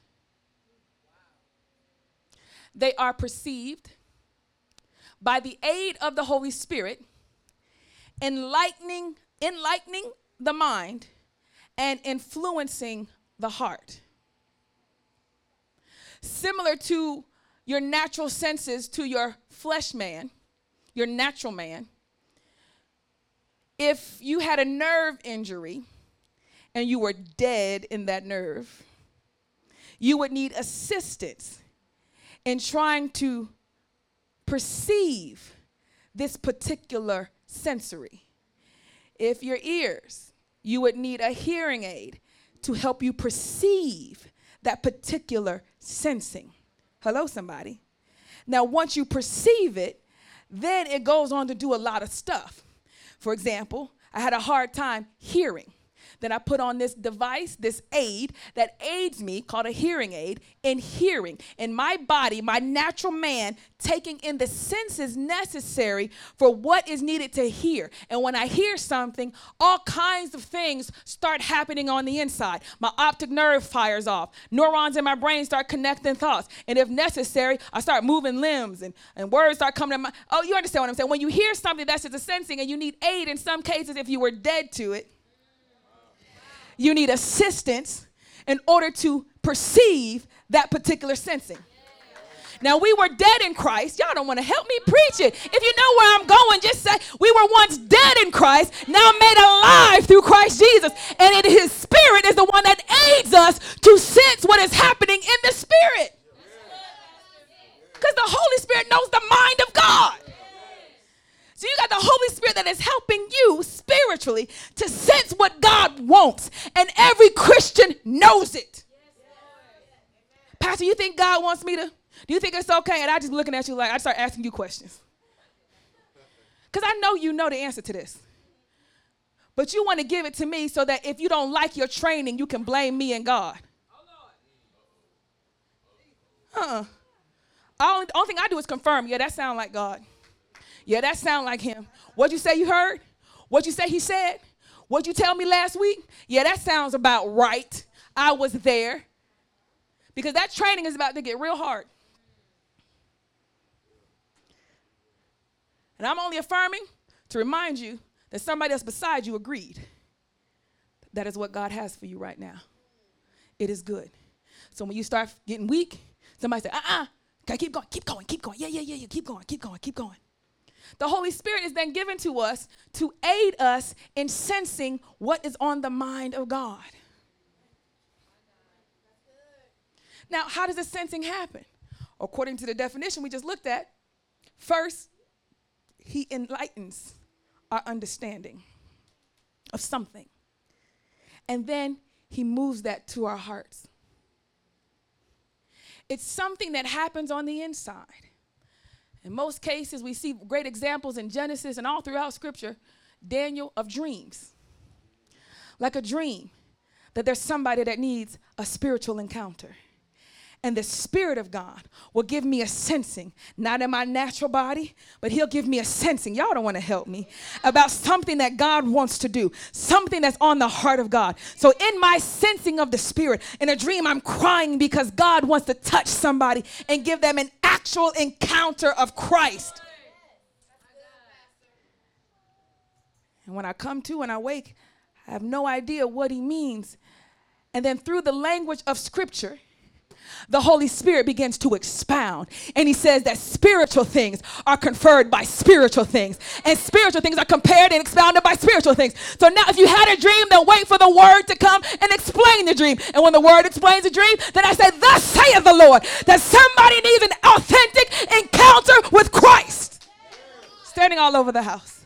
They are perceived by the aid of the Holy Spirit, enlightening, enlightening the mind and influencing the heart. Similar to your natural senses to your flesh man, your natural man, if you had a nerve injury and you were dead in that nerve, you would need assistance in trying to perceive this particular sensory. If your ears, you would need a hearing aid to help you perceive that particular sensing. Hello, somebody. Now, once you perceive it, then it goes on to do a lot of stuff. For example, I had a hard time hearing. Then I put on this device, this aid that aids me, called a hearing aid, in hearing. In my body, my natural man, taking in the senses necessary for what is needed to hear. And when I hear something, all kinds of things start happening on the inside. My optic nerve fires off. Neurons in my brain start connecting thoughts. And if necessary, I start moving limbs and, and words start coming to my. Oh, you understand what I'm saying? When you hear something that's just a sensing and you need aid in some cases if you were dead to it you need assistance in order to perceive that particular sensing. Now we were dead in Christ. Y'all don't want to help me preach it. If you know where I'm going, just say we were once dead in Christ, now made alive through Christ Jesus. And it, his spirit is the one that aids us to sense what is happening in the spirit. Because the Holy Spirit knows the mind of God. You got the Holy Spirit that is helping you spiritually to sense what God wants. And every Christian knows it. Pastor, you think God wants me to? Do you think it's okay? And I just looking at you like I start asking you questions. Because I know you know the answer to this. But you want to give it to me so that if you don't like your training, you can blame me and God. Uh-uh. All, only thing I do is confirm, yeah, that sound like God. Yeah, that sound like him. What'd you say you heard? What'd you say he said? What'd you tell me last week? Yeah, that sounds about right. I was there. Because that training is about to get real hard. And I'm only affirming to remind you that somebody else beside you agreed. That is what God has for you right now. It is good. So when you start getting weak, somebody say, uh uh-uh. uh, okay, keep going, keep going, keep going. Yeah, yeah, yeah, yeah, keep going, keep going, keep going. The Holy Spirit is then given to us to aid us in sensing what is on the mind of God. Now, how does the sensing happen? According to the definition we just looked at, first, He enlightens our understanding of something. And then He moves that to our hearts. It's something that happens on the inside. In most cases, we see great examples in Genesis and all throughout Scripture, Daniel, of dreams. Like a dream, that there's somebody that needs a spiritual encounter. And the Spirit of God will give me a sensing, not in my natural body, but He'll give me a sensing. Y'all don't want to help me about something that God wants to do, something that's on the heart of God. So, in my sensing of the Spirit, in a dream, I'm crying because God wants to touch somebody and give them an actual encounter of Christ. And when I come to and I wake, I have no idea what He means. And then through the language of Scripture, the Holy Spirit begins to expound. And he says that spiritual things are conferred by spiritual things, and spiritual things are compared and expounded by spiritual things. So now, if you had a dream, then wait for the word to come and explain the dream. And when the word explains the dream, then I say, Thus saith the Lord, that somebody needs an authentic encounter with Christ. Standing all over the house.